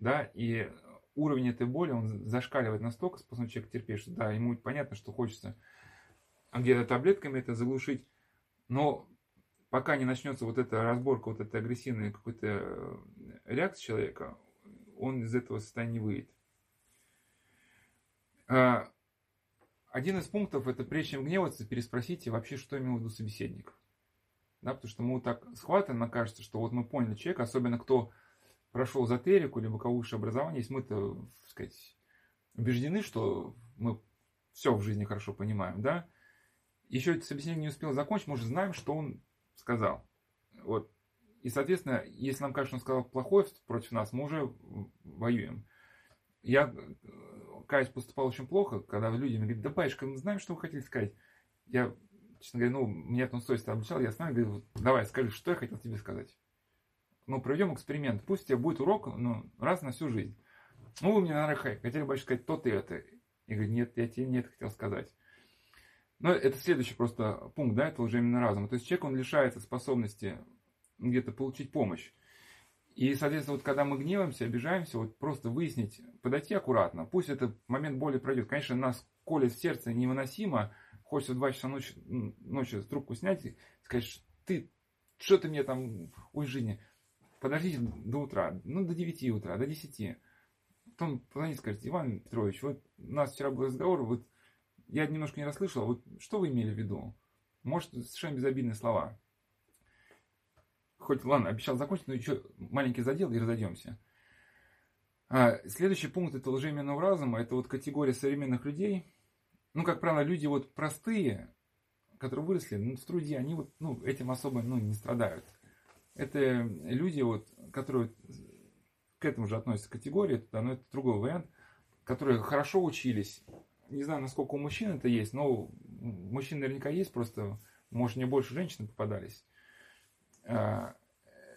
S1: Да, и уровень этой боли, он зашкаливает настолько, способен человек терпеть, что да, ему понятно, что хочется где-то таблетками это заглушить, но пока не начнется вот эта разборка, вот этой агрессивной какой-то э, реакции человека, он из этого состояния выйдет. А, один из пунктов это прежде чем гневаться, переспросите вообще, что имел в виду собеседник. Да, потому что мы вот так схватываем, кажется, что вот мы поняли человека, особенно кто прошел эзотерику, либо кого высшее образование, если мы-то, так сказать, убеждены, что мы все в жизни хорошо понимаем, да, еще это собеседник не успел закончить, мы уже знаем, что он сказал. Вот. И, соответственно, если нам кажется, он сказал плохое против нас, мы уже воюем. Я, каюсь, поступал очень плохо, когда люди мне говорят, да, батюшка, мы знаем, что вы хотели сказать. Я, честно говоря, ну, меня устройство обучал, я вами говорю, давай, скажи, что я хотел тебе сказать. Ну, проведем эксперимент. Пусть у тебя будет урок, ну, раз на всю жизнь. Ну, вы мне, наверное, хотели, батюшка, сказать то-то и это. Я говорю, нет, я тебе нет хотел сказать. Но это следующий просто пункт, да, это уже именно разум. То есть человек, он лишается способности где-то получить помощь. И, соответственно, вот когда мы гневаемся, обижаемся, вот просто выяснить, подойти аккуратно. Пусть этот момент боли пройдет. Конечно, нас колет сердце невыносимо. Хочется в 2 часа ночи, ночи трубку снять и сказать, ты, что ты мне там, ой, жизни, подождите до утра, ну, до 9 утра, до 10. Потом позвоните, скажите, Иван Петрович, вот у нас вчера был разговор, вот я немножко не расслышал, вот что вы имели в виду? Может, совершенно безобидные слова. Хоть, ладно, обещал закончить, но еще маленький задел и разойдемся. А, следующий пункт это лжеименного разума. Это вот категория современных людей. Ну, как правило, люди вот простые, которые выросли ну, в труде, они вот ну, этим особо ну, не страдают. Это люди, вот, которые к этому же относятся категории, но это другой вариант, которые хорошо учились, не знаю, насколько у мужчин это есть, но мужчин наверняка есть, просто, может, не больше женщин попадались. А,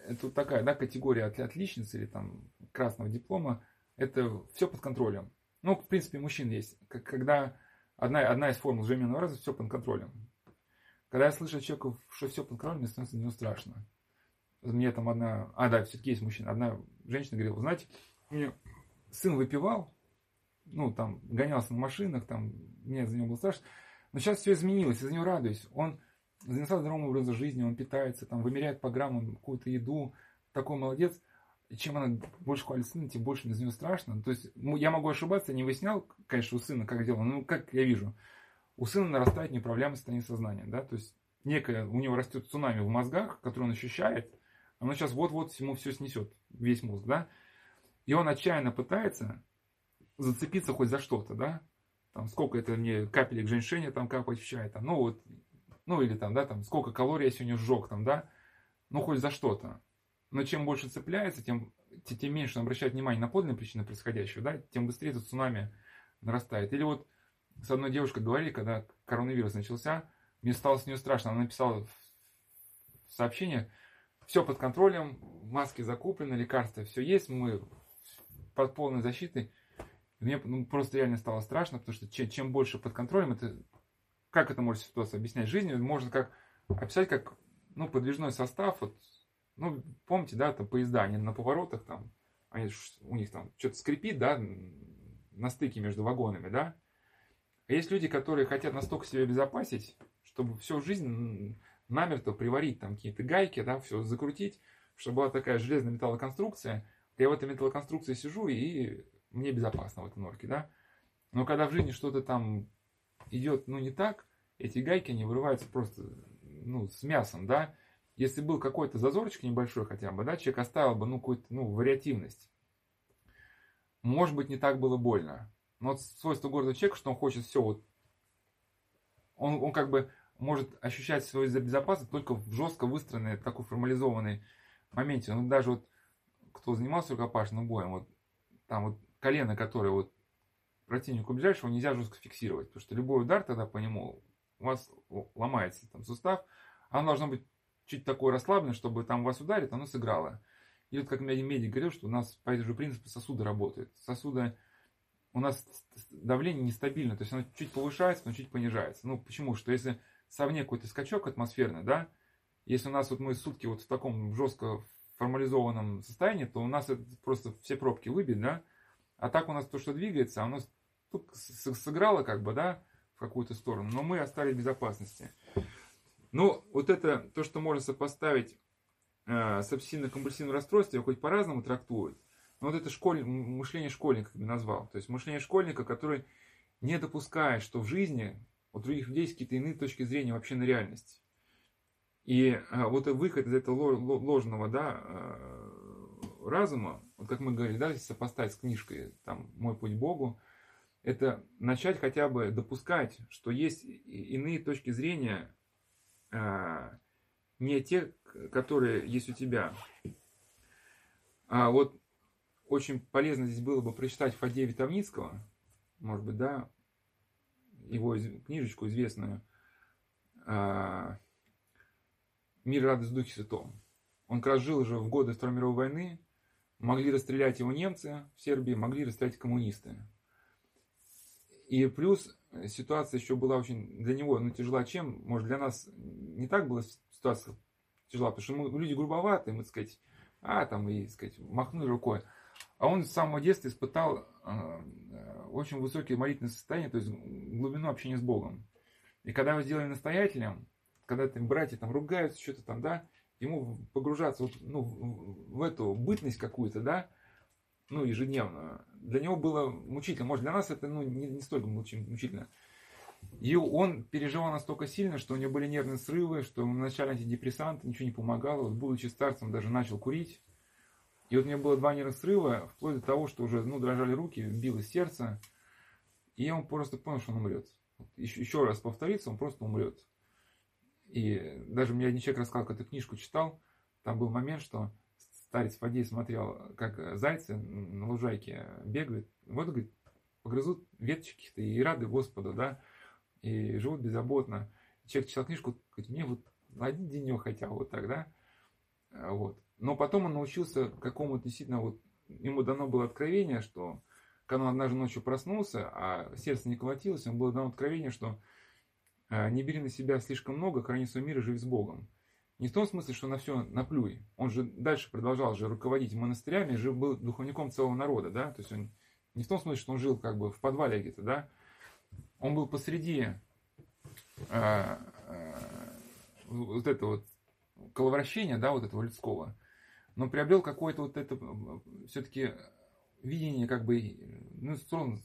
S1: это такая, да, категория от, отличницы или там красного диплома. Это все под контролем. Ну, в принципе, мужчин есть. Когда одна, одна из формул жеменного раза все под контролем. Когда я слышу от человека, что все под контролем, мне становится не страшно. Мне там одна... А, да, все-таки есть мужчина. Одна женщина говорила, знаете, у меня сын выпивал, ну, там, гонялся на машинах, там, мне за него было страшно. Но сейчас все изменилось, я за него радуюсь. Он занялся здоровым образом жизни, он питается, там, вымеряет по граммам какую-то еду. Такой молодец. Чем она больше хвалит сына, тем больше за него страшно. То есть, я могу ошибаться, я не выяснял, конечно, у сына, как дело, но как я вижу, у сына нарастает неуправляемое состояние сознания, да, то есть, некое, у него растет цунами в мозгах, который он ощущает, оно сейчас вот-вот ему все снесет, весь мозг, да, и он отчаянно пытается зацепиться хоть за что-то, да, там, сколько это мне капелек женьшеня там капать в чай, там, ну вот, ну или там, да, там, сколько калорий я сегодня сжег, там, да, ну хоть за что-то. Но чем больше цепляется, тем, тем меньше он обращает внимание на подлинные причины происходящего, да, тем быстрее этот цунами нарастает. Или вот с одной девушкой говорили, когда коронавирус начался, мне стало с нее страшно, она написала сообщение, все под контролем, маски закуплены, лекарства, все есть, мы под полной защитой. Мне ну, просто реально стало страшно, потому что чем, чем больше под контролем, это как это может ситуация объяснять жизнью, можно как описать как ну, подвижной состав. Вот, ну, помните, да, там поезда, они на поворотах там, они, у них там что-то скрипит, да, на стыке между вагонами, да. А есть люди, которые хотят настолько себя обезопасить, чтобы всю жизнь намертво приварить там какие-то гайки, да, все закрутить, чтобы была такая железная металлоконструкция. Я в этой металлоконструкции сижу и мне безопасно в этом норке, да. Но когда в жизни что-то там идет, ну, не так, эти гайки, они вырываются просто, ну, с мясом, да. Если был какой-то зазорчик небольшой хотя бы, да, человек оставил бы, ну, какую-то, ну, вариативность. Может быть, не так было больно. Но вот свойство города человека, что он хочет все вот, он, он как бы может ощущать свою безопасность только в жестко выстроенной, такой формализованной моменте. Ну, даже вот, кто занимался рукопашным боем, вот там вот колено, которое вот противнику ближайшего нельзя жестко фиксировать, потому что любой удар тогда по нему у вас ломается там сустав, оно должно быть чуть такое расслабленное, чтобы там вас ударит, оно сыграло. И вот как медик говорил, что у нас по этому же принципу сосуды работают. Сосуды, у нас давление нестабильно, то есть оно чуть повышается, но чуть понижается. Ну почему? Что если совне какой-то скачок атмосферный, да, если у нас вот мы сутки вот в таком жестко формализованном состоянии, то у нас это просто все пробки выбит, да, а так у нас то, что двигается, оно сыграло как бы, да, в какую-то сторону, но мы остались в безопасности. Ну, вот это, то, что можно сопоставить э, с обсессивно-компульсивным расстройством, хоть по-разному трактуют, но вот это школь, мышление школьника, как бы назвал. То есть мышление школьника, который не допускает, что в жизни у других людей есть какие-то иные точки зрения вообще на реальность. И э, вот выход из этого ложного да, э, разума, вот как мы говорили, да, сопоставить с книжкой там, «Мой путь Богу», это начать хотя бы допускать, что есть иные точки зрения, э, не те, которые есть у тебя. А вот очень полезно здесь было бы прочитать Фадея Витовницкого, может быть, да, его книжечку известную а, «Мир, радость, духе святом». Он как раз жил уже в годы Второй мировой войны, могли расстрелять его немцы в Сербии, могли расстрелять коммунисты. И плюс ситуация еще была очень для него ну, тяжела, чем, может, для нас не так была ситуация тяжела, потому что мы люди грубоватые, мы, так сказать, а, там, и, так сказать, махнули рукой. А он с самого детства испытал э, очень высокие молитвенное состояние, то есть глубину общения с Богом. И когда его сделали настоятелем, когда там братья там ругаются, что-то там, да, ему погружаться вот, ну, в эту бытность какую-то, да, ну, ежедневную, для него было мучительно. Может, для нас это ну, не, не столько мучительно. И он переживал настолько сильно, что у него были нервные срывы, что вначале антидепрессанты, ничего не помогало. Вот, будучи старцем, даже начал курить. И вот у меня было два нервных срыва, вплоть до того, что уже ну, дрожали руки, билось сердце. И он просто понял, что он умрет. Еще, еще раз повторится, он просто умрет. И даже мне один человек рассказал, как эту книжку читал, там был момент, что старец Фадей смотрел, как зайцы на лужайке бегают. Вот, говорит, погрызут веточки-то и рады Господу, да, и живут беззаботно. Человек читал книжку, говорит, мне вот один денек хотя вот так, да, вот. Но потом он научился какому-то действительно вот, ему дано было откровение, что когда он однажды ночью проснулся, а сердце не колотилось, ему было дано откровение, что а, не бери на себя слишком много, храни свой мир и живи с Богом. Не в том смысле, что на все наплюй. Он же дальше продолжал же руководить монастырями, жил, был духовником целого народа, да, то есть он не в том смысле, что он жил как бы в подвале где-то, да, он был посреди э, э, вот этого вот коловращения, да, вот этого людского, но приобрел какое-то вот это все-таки видение как бы, ну, сторону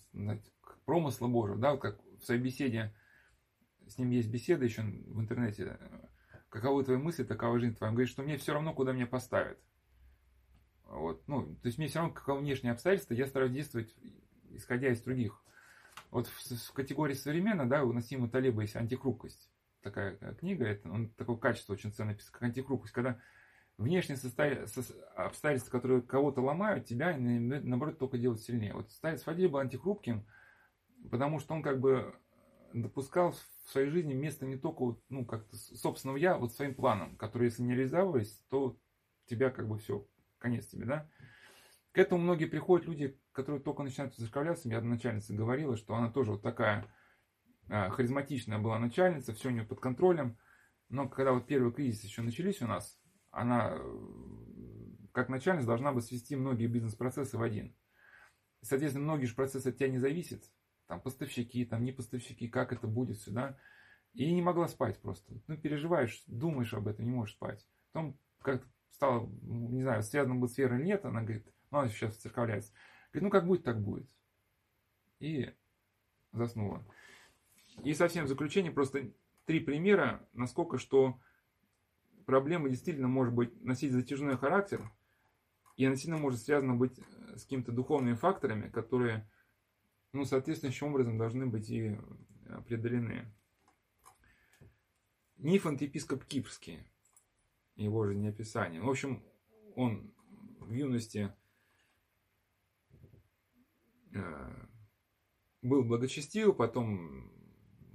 S1: промысла Божьего, да, как в своей беседе, с ним есть беседа еще в интернете, каковы твои мысли, такова жизнь твоя. Он говорит, что мне все равно, куда меня поставят. Вот. Ну, то есть мне все равно, каковы внешние обстоятельства, я стараюсь действовать, исходя из других. Вот в, в категории современно, да, у Насима Талиба есть антихрупкость. Такая э, книга, это он такое качество очень ценное написано, как антихрупкость. Когда внешние состоя... обстоятельства, которые кого-то ломают, тебя, наоборот, только делают сильнее. Вот старец Фадей был антихрупким, потому что он как бы допускал в своей жизни место не только ну, как-то собственного я, вот своим планом, который, если не реализовывались, то тебя как бы все, конец тебе, да. К этому многие приходят люди, которые только начинают зашкаляться. Я начальница говорила, что она тоже вот такая а, харизматичная была начальница, все у нее под контролем. Но когда вот первый кризис еще начались у нас, она как начальница должна бы свести многие бизнес-процессы в один. Соответственно, многие же процессы от тебя не зависят там поставщики, там не поставщики, как это будет сюда. И не могла спать просто. Ну, переживаешь, думаешь об этом, не можешь спать. Потом как стало, не знаю, связано было с верой или нет, она говорит, ну, она сейчас церковляется. Говорит, ну, как будет, так будет. И заснула. И совсем в заключение просто три примера, насколько что проблема действительно может быть носить затяжной характер, и она сильно может связана быть с какими-то духовными факторами, которые ну, соответствующим образом должны быть и э, преодолены. Нифонт епископ Кипрский, его же не описание. В общем, он в юности э, был благочестив, потом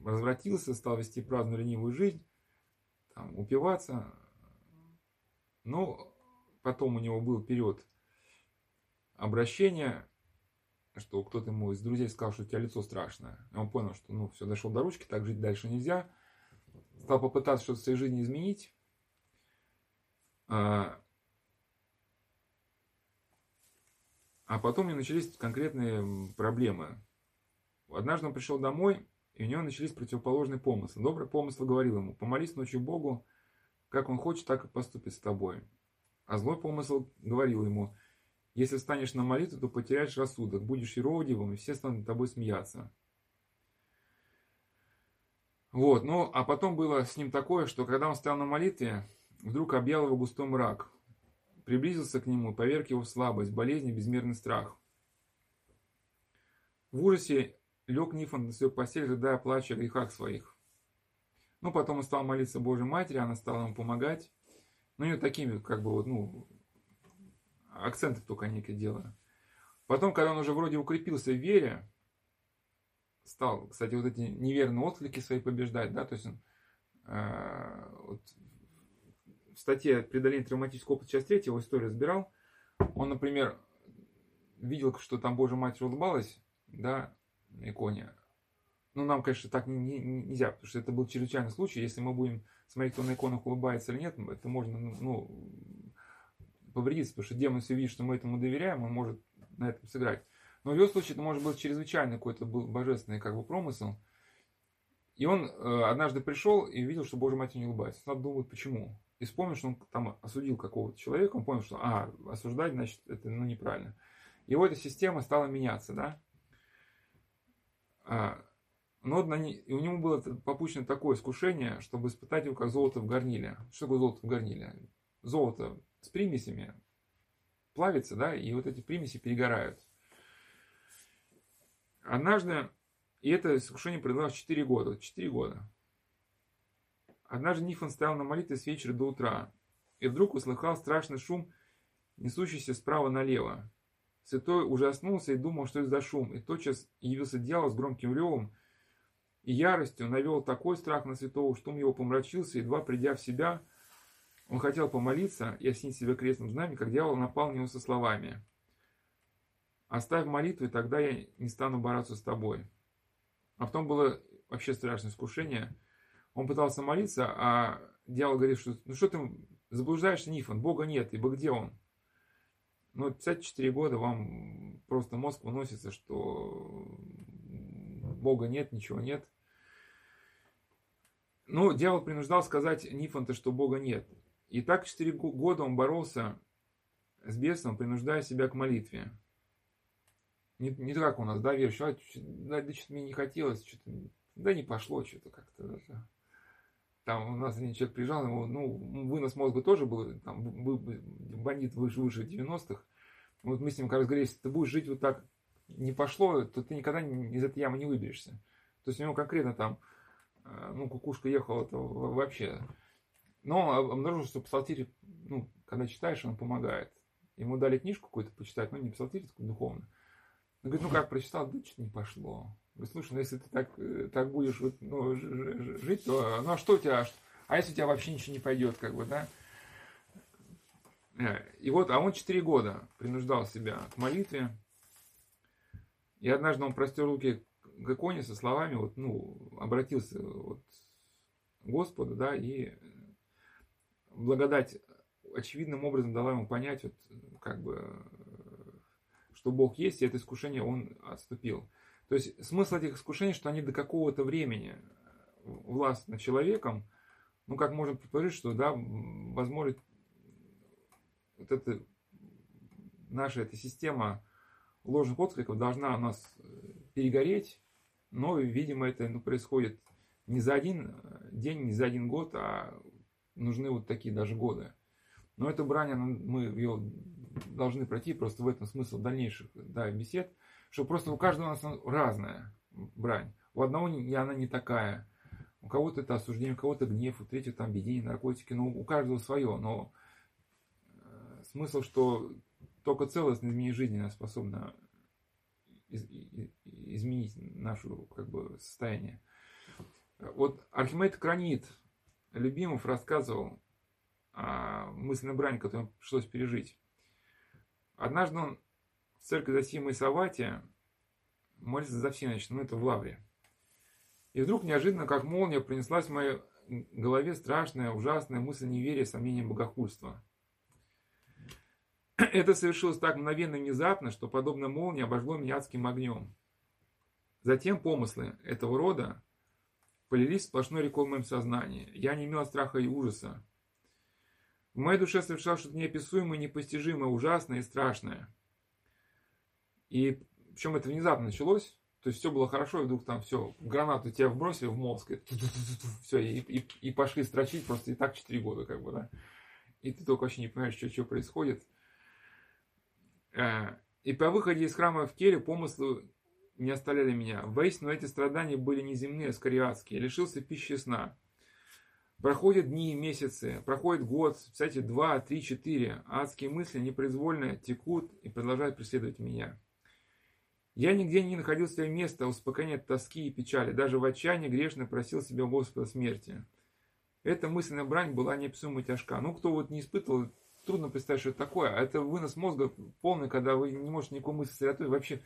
S1: развратился, стал вести праздную ленивую жизнь, там, упиваться. Но потом у него был период обращения что кто-то ему из друзей сказал, что у тебя лицо страшное. И он понял, что ну все, дошел до ручки, так жить дальше нельзя. Стал попытаться что-то в своей жизни изменить. А, а потом у него начались конкретные проблемы. Однажды он пришел домой, и у него начались противоположные помыслы. Добрый помысл говорил ему, помолись ночью Богу, как он хочет, так и поступит с тобой. А злой помысл говорил ему, если встанешь на молитву, то потеряешь рассудок, будешь еродивым, и все станут тобой смеяться. Вот, ну, а потом было с ним такое, что когда он стоял на молитве, вдруг объял его густой мрак. Приблизился к нему, поверг его в слабость, болезнь и безмерный страх. В ужасе лег Нифон на свою постель, рыдая, плача о грехах своих. Ну, потом он стал молиться Божьей Матери, она стала ему помогать. Ну, и вот такими, как бы, вот, ну, акценты только некие делаю. Потом, когда он уже вроде укрепился в вере, стал, кстати, вот эти неверные отклики свои побеждать, да, то есть он э, вот, в статье «Преодоление травматического опыта», часть 3, его историю разбирал, он, например, видел, что там Божья Матерь улыбалась, да, на иконе. Ну, нам, конечно, так не, не, нельзя, потому что это был чрезвычайный случай. Если мы будем смотреть, кто на иконах улыбается или нет, это можно, ну, повредиться, потому что демон все видит, что мы этому доверяем, он может на этом сыграть. Но в его случае это может быть чрезвычайно какой-то был божественный как бы промысел. И он э, однажды пришел и видел, что Божья Матерь не улыбается. Он думает, почему. И вспомнил, что он там осудил какого-то человека, он понял, что, а, осуждать, значит, это ну, неправильно. И вот эта система стала меняться, да. А, но на не... и у него было попущено такое искушение, чтобы испытать его как золото в горниле. Что такое золото в горниле? Золото с примесями плавится, да, и вот эти примеси перегорают. Однажды, и это искушение продолжалось 4 года, 4 года. Однажды Нифон стоял на молитве с вечера до утра, и вдруг услыхал страшный шум, несущийся справа налево. Святой ужаснулся и думал, что это за шум, и тотчас явился дьявол с громким ревом и яростью, навел такой страх на святого, что он его помрачился, едва придя в себя – он хотел помолиться и осенить себя крестным знаменем, как дьявол напал на него со словами. «Оставь молитвы, тогда я не стану бороться с тобой». А потом было вообще страшное искушение. Он пытался молиться, а дьявол говорит, что ну что ты заблуждаешься, Нифон, Бога нет, ибо где он? Ну, 54 года вам просто мозг выносится, что Бога нет, ничего нет. Ну, дьявол принуждал сказать Нифонта, что Бога нет. И так четыре года он боролся с бесом, принуждая себя к молитве. Не, не так у нас, да, веришь, а, да, да что-то мне не хотелось, что-то, да не пошло что-то как-то. Да. Там у нас один человек приезжал, ему, ну, вынос мозга тоже был, там, бандит выше, выше 90-х. Вот мы с ним как раз говорили, если ты будешь жить вот так, не пошло, то ты никогда из этой ямы не выберешься. То есть у него конкретно там, э, ну, кукушка ехала, это вообще но обнаружил, что псалтирь, ну, когда читаешь, он помогает. Ему дали книжку какую-то почитать, ну, не псалтирь, а духовно. Он говорит, ну как прочитал, да что-то не пошло. Говорит, слушай, ну если ты так, э, так будешь ну, жить, то ну а что у тебя, а если у тебя вообще ничего не пойдет, как бы, да? Э, и вот, а он четыре года принуждал себя к молитве. И однажды он простер руки к иконе со словами, вот, ну, обратился вот, к Господу, да, и благодать очевидным образом дала ему понять, вот, как бы, что Бог есть, и это искушение он отступил. То есть смысл этих искушений, что они до какого-то времени власть над человеком, ну, как можно предположить, что, да, возможно, вот эта наша эта система ложных откликов должна у нас перегореть, но, видимо, это ну, происходит не за один день, не за один год, а нужны вот такие даже годы. Но эта брань, мы ее должны пройти, просто в этом смысл дальнейших да, бесед, что просто у каждого у нас разная брань. У одного она не такая, у кого-то это осуждение, у кого-то гнев, у третьего там бедение, наркотики, но у каждого свое. Но э, смысл, что только целостное изменение жизни нас способно изменить нашу как бы, состояние. Вот Архимед Кранит Любимов рассказывал о мысленной брани, которую пришлось пережить. Однажды он в церкви Зосимы и Савати молится за всеночь, ну это в Лавре. И вдруг неожиданно, как молния, принеслась в моей голове страшная, ужасная мысль неверия, сомнения, богохульства. Это совершилось так мгновенно и внезапно, что подобно молнии обожгло меня адским огнем. Затем помыслы этого рода полились сплошной рекой в моем сознании. Я не имел страха и ужаса. В моей душе совершалось что-то неописуемое, непостижимое, ужасное и страшное. И причем это внезапно началось. То есть все было хорошо, и вдруг там все, гранату тебя вбросили в мозг, и все, и, и, и пошли строчить просто и так 4 года, как бы, да. И ты только вообще не понимаешь, что, что происходит. Э, и по выходе из храма в келе помыслы не оставляли меня. Воистину, эти страдания были не земные, а скорее адские. Лишился пищи и сна. Проходят дни, месяцы, проходит год, кстати, два, три, четыре. Адские мысли непроизвольно текут и продолжают преследовать меня. Я нигде не находил себе места успокоения тоски и печали. Даже в отчаянии грешно просил себя Господа смерти. Эта мысленная брань была неописуемо тяжка. Ну, кто вот не испытывал, трудно представить, что это такое. А это вынос мозга полный, когда вы не можете никакой мысли сосредоточить. Вообще,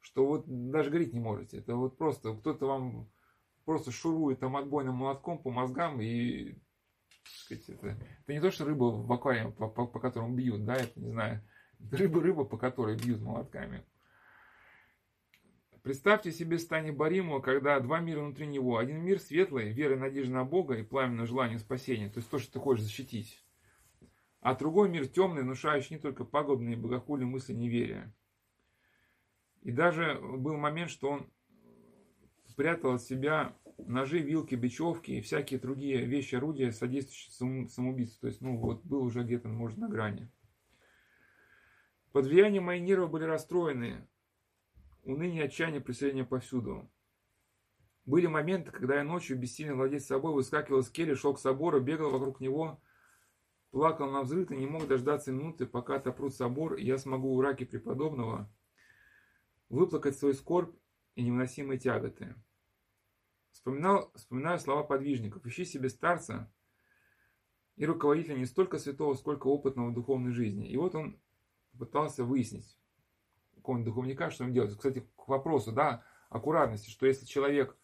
S1: что вот даже говорить не можете. Это вот просто кто-то вам просто шурует там отбойным молотком по мозгам и сказать, это, это не то, что рыба в аквариуме, по, по, по которому бьют, да, это не знаю. Рыба-рыба, по которой бьют молотками. Представьте себе стане Баримова, когда два мира внутри него. Один мир светлый, вера и надежда на Бога и пламенное желание спасения, то есть то, что ты хочешь защитить. А другой мир темный, внушающий не только пагубные богохульные мысли неверия. И даже был момент, что он спрятал от себя ножи, вилки, бечевки и всякие другие вещи, орудия, содействующие самоубийству. То есть, ну вот, был уже где-то, может, на грани. Под влиянием мои нервы были расстроены. Уныние, отчаяние, преследование повсюду. Были моменты, когда я ночью, бессильно владеть собой, выскакивал с кели, шел к собору, бегал вокруг него, плакал на взрыв и не мог дождаться минуты, пока отопрут собор, и я смогу у раки преподобного выплакать свой скорбь и невыносимые тяготы. Вспоминал, вспоминаю слова подвижников. Ищи себе старца и руководителя не столько святого, сколько опытного в духовной жизни. И вот он пытался выяснить какого-нибудь духовника, что им делать. Кстати, к вопросу, да, аккуратности, что если человек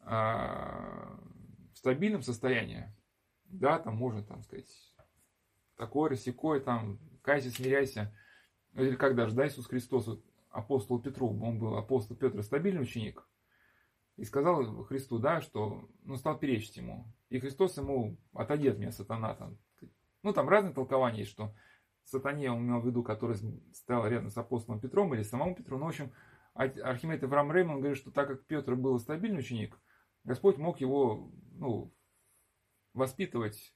S1: э, в стабильном состоянии, да, там можно, там сказать, такой, рассекой, там, кайся, смиряйся, или как даже, да, Иисус Христос, вот, апостолу Петру, он был апостол Петр, стабильный ученик, и сказал Христу, да, что, ну, стал перечить ему. И Христос ему, отойди от меня, сатана, там. Ну, там разные толкования есть, что сатане он имел в виду, который стоял рядом с апостолом Петром или самому Петру. Ну, в общем, Архимед Авраам Реймон говорит, что так как Петр был стабильный ученик, Господь мог его, ну, воспитывать,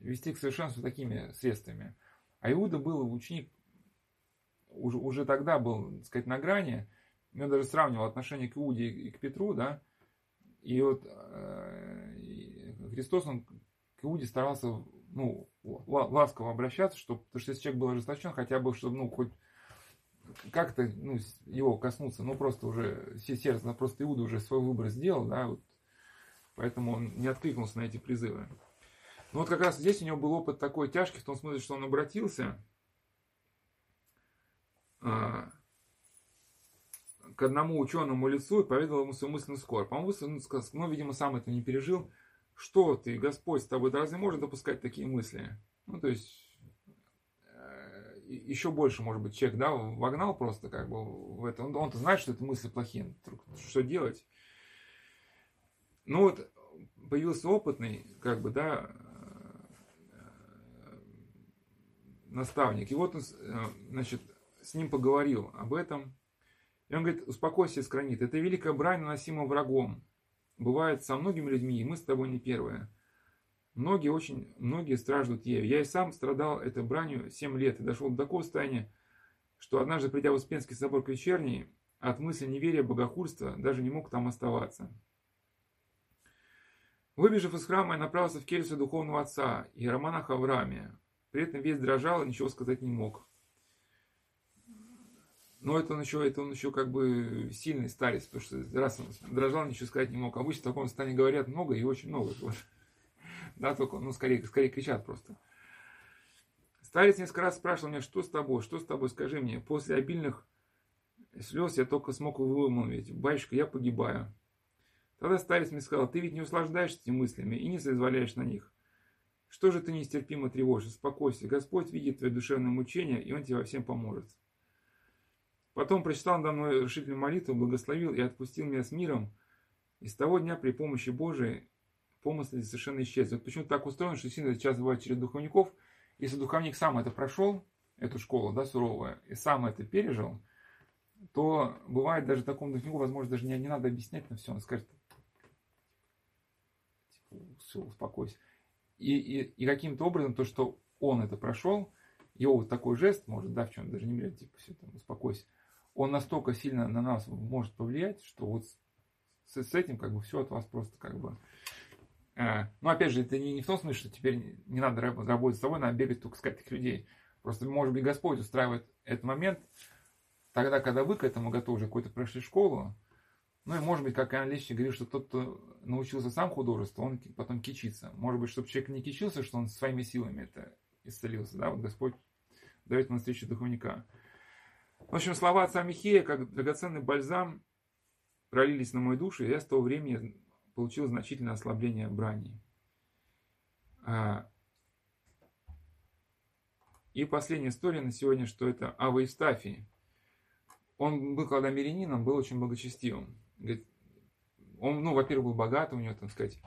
S1: вести к совершенству такими средствами. А Иуда был ученик, уже, уже тогда был, так сказать, на грани, я даже сравнивал отношение к Иуде и к Петру, да, и вот э, Христос, он к Иуде старался, ну, ласково обращаться, чтобы, потому что если человек был ожесточен, хотя бы, чтобы, ну, хоть как-то, ну, его коснуться, ну, просто уже сердце, просто Иуда уже свой выбор сделал, да, вот, поэтому он не откликнулся на эти призывы. Но вот как раз здесь у него был опыт такой тяжкий, в том смысле, что он обратился, к одному ученому лицу и поведал ему свою мысленную скорбь. Он мысленно сказал, ну, видимо, сам это не пережил. Что ты, Господь с тобой, да разве может допускать такие мысли? Ну, то есть, э, еще больше, может быть, человек, да, вогнал просто как бы в это. Он, он-то знает, что это мысли плохие. Что делать? Ну вот, появился опытный, как бы, да, э, наставник. И вот он, э, значит, с ним поговорил об этом. И он говорит, успокойся, Искронит, это великая брань, наносима врагом. Бывает со многими людьми, и мы с тобой не первые. Многие очень, многие страждут ею. Я и сам страдал этой бранью 7 лет и дошел до такого состояния, что однажды, придя в Успенский собор к вечерней, от мысли неверия, богохульства даже не мог там оставаться. Выбежав из храма, я направился в келью духовного отца, иеромонаха Авраамия. При этом весь дрожал и ничего сказать не мог. Но это он еще, это он еще как бы сильный старец, потому что раз он дрожал, ничего сказать не мог. Обычно в таком состоянии говорят много и очень много. Вот. Да, только, ну, скорее, скорее кричат просто. Старец несколько раз спрашивал меня, что с тобой, что с тобой, скажи мне. После обильных слез я только смог вымолвить, батюшка, я погибаю. Тогда старец мне сказал, ты ведь не услаждаешься этими мыслями и не соизволяешь на них. Что же ты нестерпимо тревожишь? Успокойся. Господь видит твое душевное мучение, и Он тебе во всем поможет. Потом прочитал надо мной решительную молитву, благословил и отпустил меня с миром. И с того дня при помощи Божией помыслы совершенно исчезли. Вот почему так устроено, что сильно сейчас бывает через духовников. Если духовник сам это прошел, эту школу, да, суровую, и сам это пережил, то бывает даже такому духовнику, возможно, даже не, не надо объяснять на все. Он скажет, типа, все, успокойся. И, и, и каким-то образом то, что он это прошел, его вот такой жест может, да, в чем даже не мерить, типа, все, там, успокойся он настолько сильно на нас может повлиять, что вот с, с этим как бы все от вас просто как бы Э, ну, опять же, это не, не в том смысле, что теперь не надо работать с тобой, надо бегать только искать таких людей. Просто, может быть, Господь устраивает этот момент тогда, когда вы к этому готовы, уже какой-то прошли школу. Ну и, может быть, как Иоанн Лещи говорил, что тот, кто научился сам художеству, он потом кичится. Может быть, чтобы человек не кичился, что он своими силами это исцелился. Да, вот Господь дает на встречу духовника. В общем, слова отца Михея, как драгоценный бальзам, пролились на мою душу, и я с того времени получил значительное ослабление брани. А, и последняя история на сегодня, что это Ава Евстафий. Он был, когда мирянином, был очень благочестивым. Он, ну, во-первых, был богатый, у него, там сказать,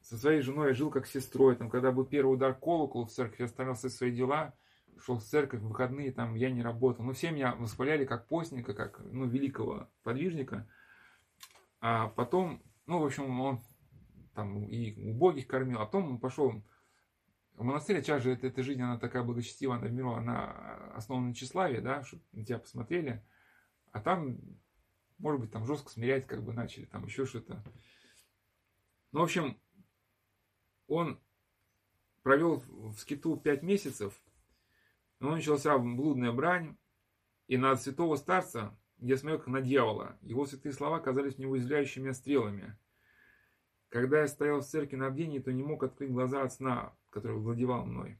S1: со своей женой жил как сестрой. Там, когда был первый удар колокола в церкви, оставил все свои дела, шел в церковь в выходные, там я не работал. Но все меня восхваляли как постника, как ну, великого подвижника. А потом, ну, в общем, он там и убогих кормил, а потом он пошел в монастырь, а сейчас же эта, эта жизнь, она такая благочестивая, она, миру, она основана на тщеславии, да, чтобы на тебя посмотрели, а там, может быть, там жестко смирять как бы начали, там еще что-то. Ну, в общем, он провел в скиту пять месяцев, но начался блудная брань, и на святого старца я смотрел как на дьявола. Его святые слова казались мне уязвляющими стрелами. Когда я стоял в церкви на бдении, то не мог открыть глаза от сна, который владевал мной.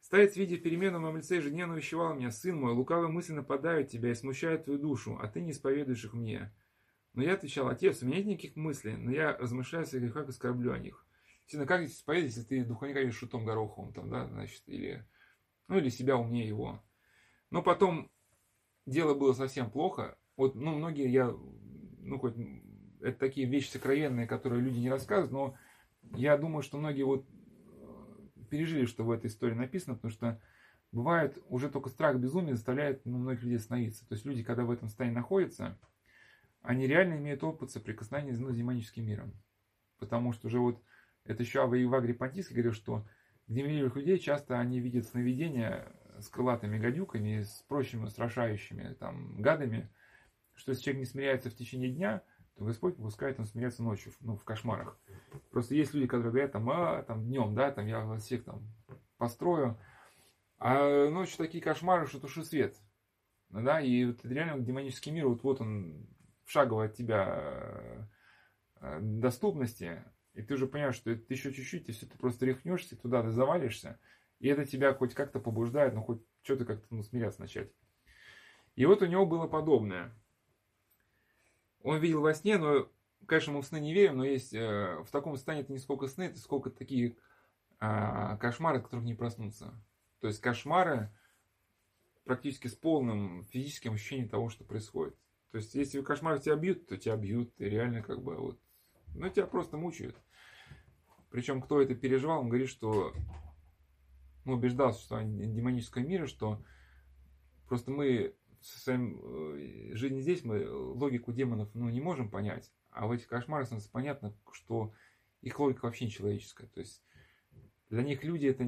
S1: Старец, видя перемену в моем лице, ежедневно увещевал меня, «Сын мой, лукавые мысли нападают тебя и смущают твою душу, а ты не исповедуешь их мне». Но я отвечал, «Отец, у меня нет никаких мыслей, но я размышляю о своих грехах и скорблю о них». Сильно как исповедовать, если ты духовника видишь шутом гороховым, там, да, значит, или, ну, или себя умнее его. Но потом дело было совсем плохо. Вот, ну, многие я, ну, хоть это такие вещи сокровенные, которые люди не рассказывают, но я думаю, что многие вот э, пережили, что в этой истории написано, потому что бывает уже только страх безумия заставляет ну, многих людей остановиться. То есть люди, когда в этом состоянии находятся, они реально имеют опыт соприкосновения ну, с демоническим миром. Потому что уже вот это еще Ава Ива Понтийский говорил, что гневливых людей часто они видят сновидения с крылатыми гадюками, с прочими устрашающими там, гадами, что если человек не смиряется в течение дня – то Господь попускает им смеяться ночью, ну, в кошмарах. Просто есть люди, которые говорят, там, а, там, днем, да, там, я вас всех там построю, а ночью такие кошмары, что туши свет. Да, и вот реально демонический мир, вот, вот он в шаговой от тебя э, доступности, и ты уже понимаешь, что ты еще чуть-чуть, если ты просто рехнешься, туда ты завалишься, и это тебя хоть как-то побуждает, ну, хоть что-то как-то ну, смиряться начать. И вот у него было подобное – он видел во сне, но, конечно, мы в сны не верим, но есть э, в таком состоянии это не сколько сны, это сколько такие э, кошмары, от которых не проснуться. То есть кошмары практически с полным физическим ощущением того, что происходит. То есть, если кошмары тебя бьют, то тебя бьют, и реально как бы вот, ну, тебя просто мучают. Причем, кто это переживал, он говорит, что ну, убеждался, что демоническое мира, что просто мы в своем э, жизни здесь мы логику демонов ну, не можем понять, а в этих кошмарах становится понятно, что их логика вообще не человеческая. То есть для них люди это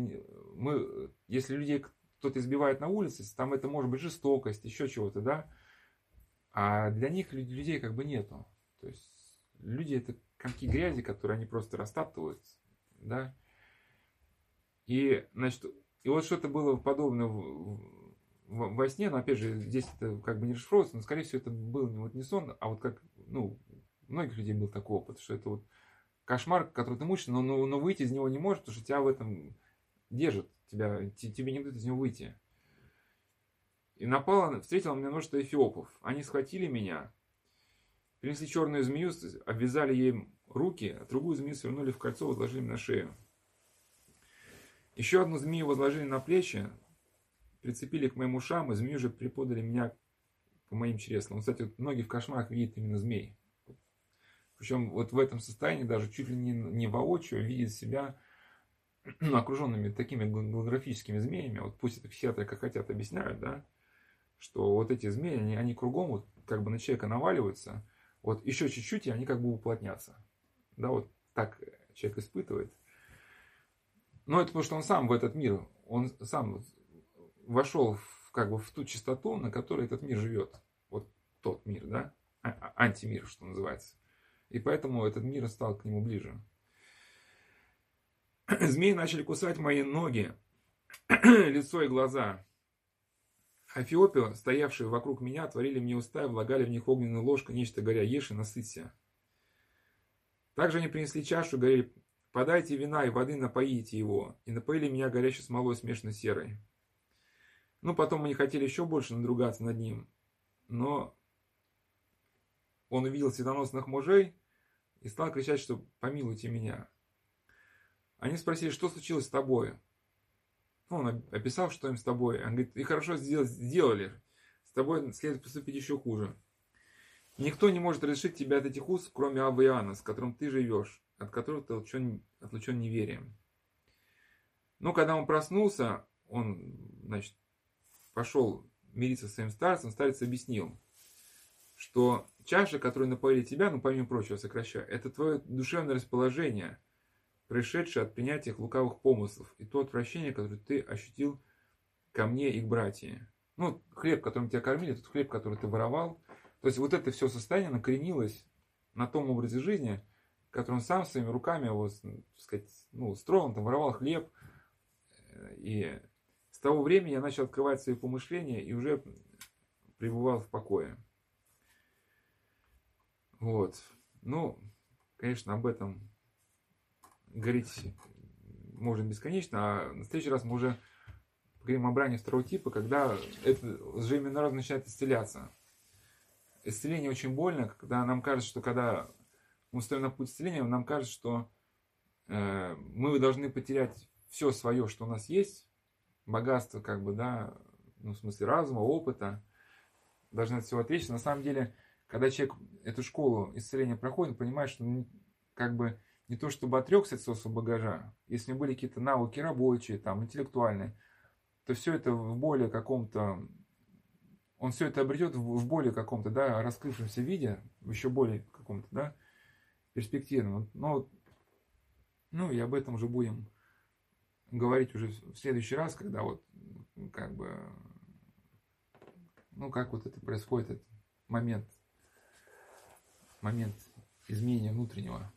S1: мы, если людей кто-то избивает на улице, там это может быть жестокость, еще чего-то, да, а для них людей как бы нету. То есть люди это комки грязи, которые они просто растаптывают, да. И, значит, и вот что-то было подобное во сне, но опять же, здесь это как бы не расшифровывается, но скорее всего это был не, вот не сон, а вот как, ну, у многих людей был такой опыт, что это вот кошмар, который ты мучишься, но, но, но выйти из него не можешь, потому что тебя в этом держит, тебя, тебе не дают из него выйти. И напало, встретило меня множество эфиопов. Они схватили меня, принесли черную змею, обвязали ей руки, а другую змею свернули в кольцо, возложили на шею. Еще одну змею возложили на плечи, прицепили к моим ушам, и змею же приподали меня к моим чреслам. Кстати, вот многие в кошмарах видят именно змей. Причем вот в этом состоянии даже чуть ли не, не воочию видит себя окруженными такими голографическими змеями. Вот пусть это психиатры как хотят объясняют, да, что вот эти змеи, они, они кругом вот как бы на человека наваливаются, вот еще чуть-чуть, и они как бы уплотнятся. Да, вот так человек испытывает. Но это потому, что он сам в этот мир, он сам вошел в, как бы в ту частоту, на которой этот мир живет. Вот тот мир, да? А, а, антимир, что называется. И поэтому этот мир стал к нему ближе. Змеи начали кусать мои ноги, лицо и глаза. Афиопио, стоявшие вокруг меня, отворили мне уста и влагали в них огненную ложку, нечто горя, ешь и насыться. Также они принесли чашу и говорили, подайте вина и воды, напоите его. И напоили меня горячей смолой, смешанной серой. Ну, потом они хотели еще больше надругаться над ним. Но он увидел светоносных мужей и стал кричать, что помилуйте меня. Они спросили, что случилось с тобой? Ну, он описал, что им с тобой. Он говорит, и хорошо сделали. С тобой следует поступить еще хуже. Никто не может решить тебя от этих уз, кроме Абba Иоанна, с которым ты живешь, от которого ты отлучен, отлучен неверием. Но когда он проснулся, он, значит, пошел мириться с своим старцем, старец объяснил, что чаша, которую напоили тебя, ну, помимо прочего, сокращая, это твое душевное расположение – пришедшее от принятия лукавых помыслов, и то отвращение, которое ты ощутил ко мне и к братьям. Ну, хлеб, которым тебя кормили, тот хлеб, который ты воровал. То есть вот это все состояние накоренилось на том образе жизни, который он сам своими руками вот, сказать, ну, строил, он там воровал хлеб. И с того времени я начал открывать свои помышления и уже пребывал в покое. Вот. Ну, конечно, об этом говорить можно бесконечно, а на следующий раз мы уже поговорим о бране второго типа, когда это лживый народ начинает исцеляться. Исцеление очень больно, когда нам кажется, что когда мы стоим на путь исцеления, нам кажется, что э, мы должны потерять все свое, что у нас есть, богатство, как бы, да, ну, в смысле разума, опыта, должны от всего отречься. На самом деле, когда человек эту школу исцеления проходит, он понимает, что ну, как бы не то чтобы отрекся от своего багажа, если у были какие-то навыки рабочие, там, интеллектуальные, то все это в более каком-то, он все это обретет в более каком-то, да, раскрывшемся виде, в еще более каком-то, да, перспективном. Но, ну, и об этом уже будем говорить уже в следующий раз, когда вот, как бы, ну, как вот это происходит, этот момент, момент изменения внутреннего.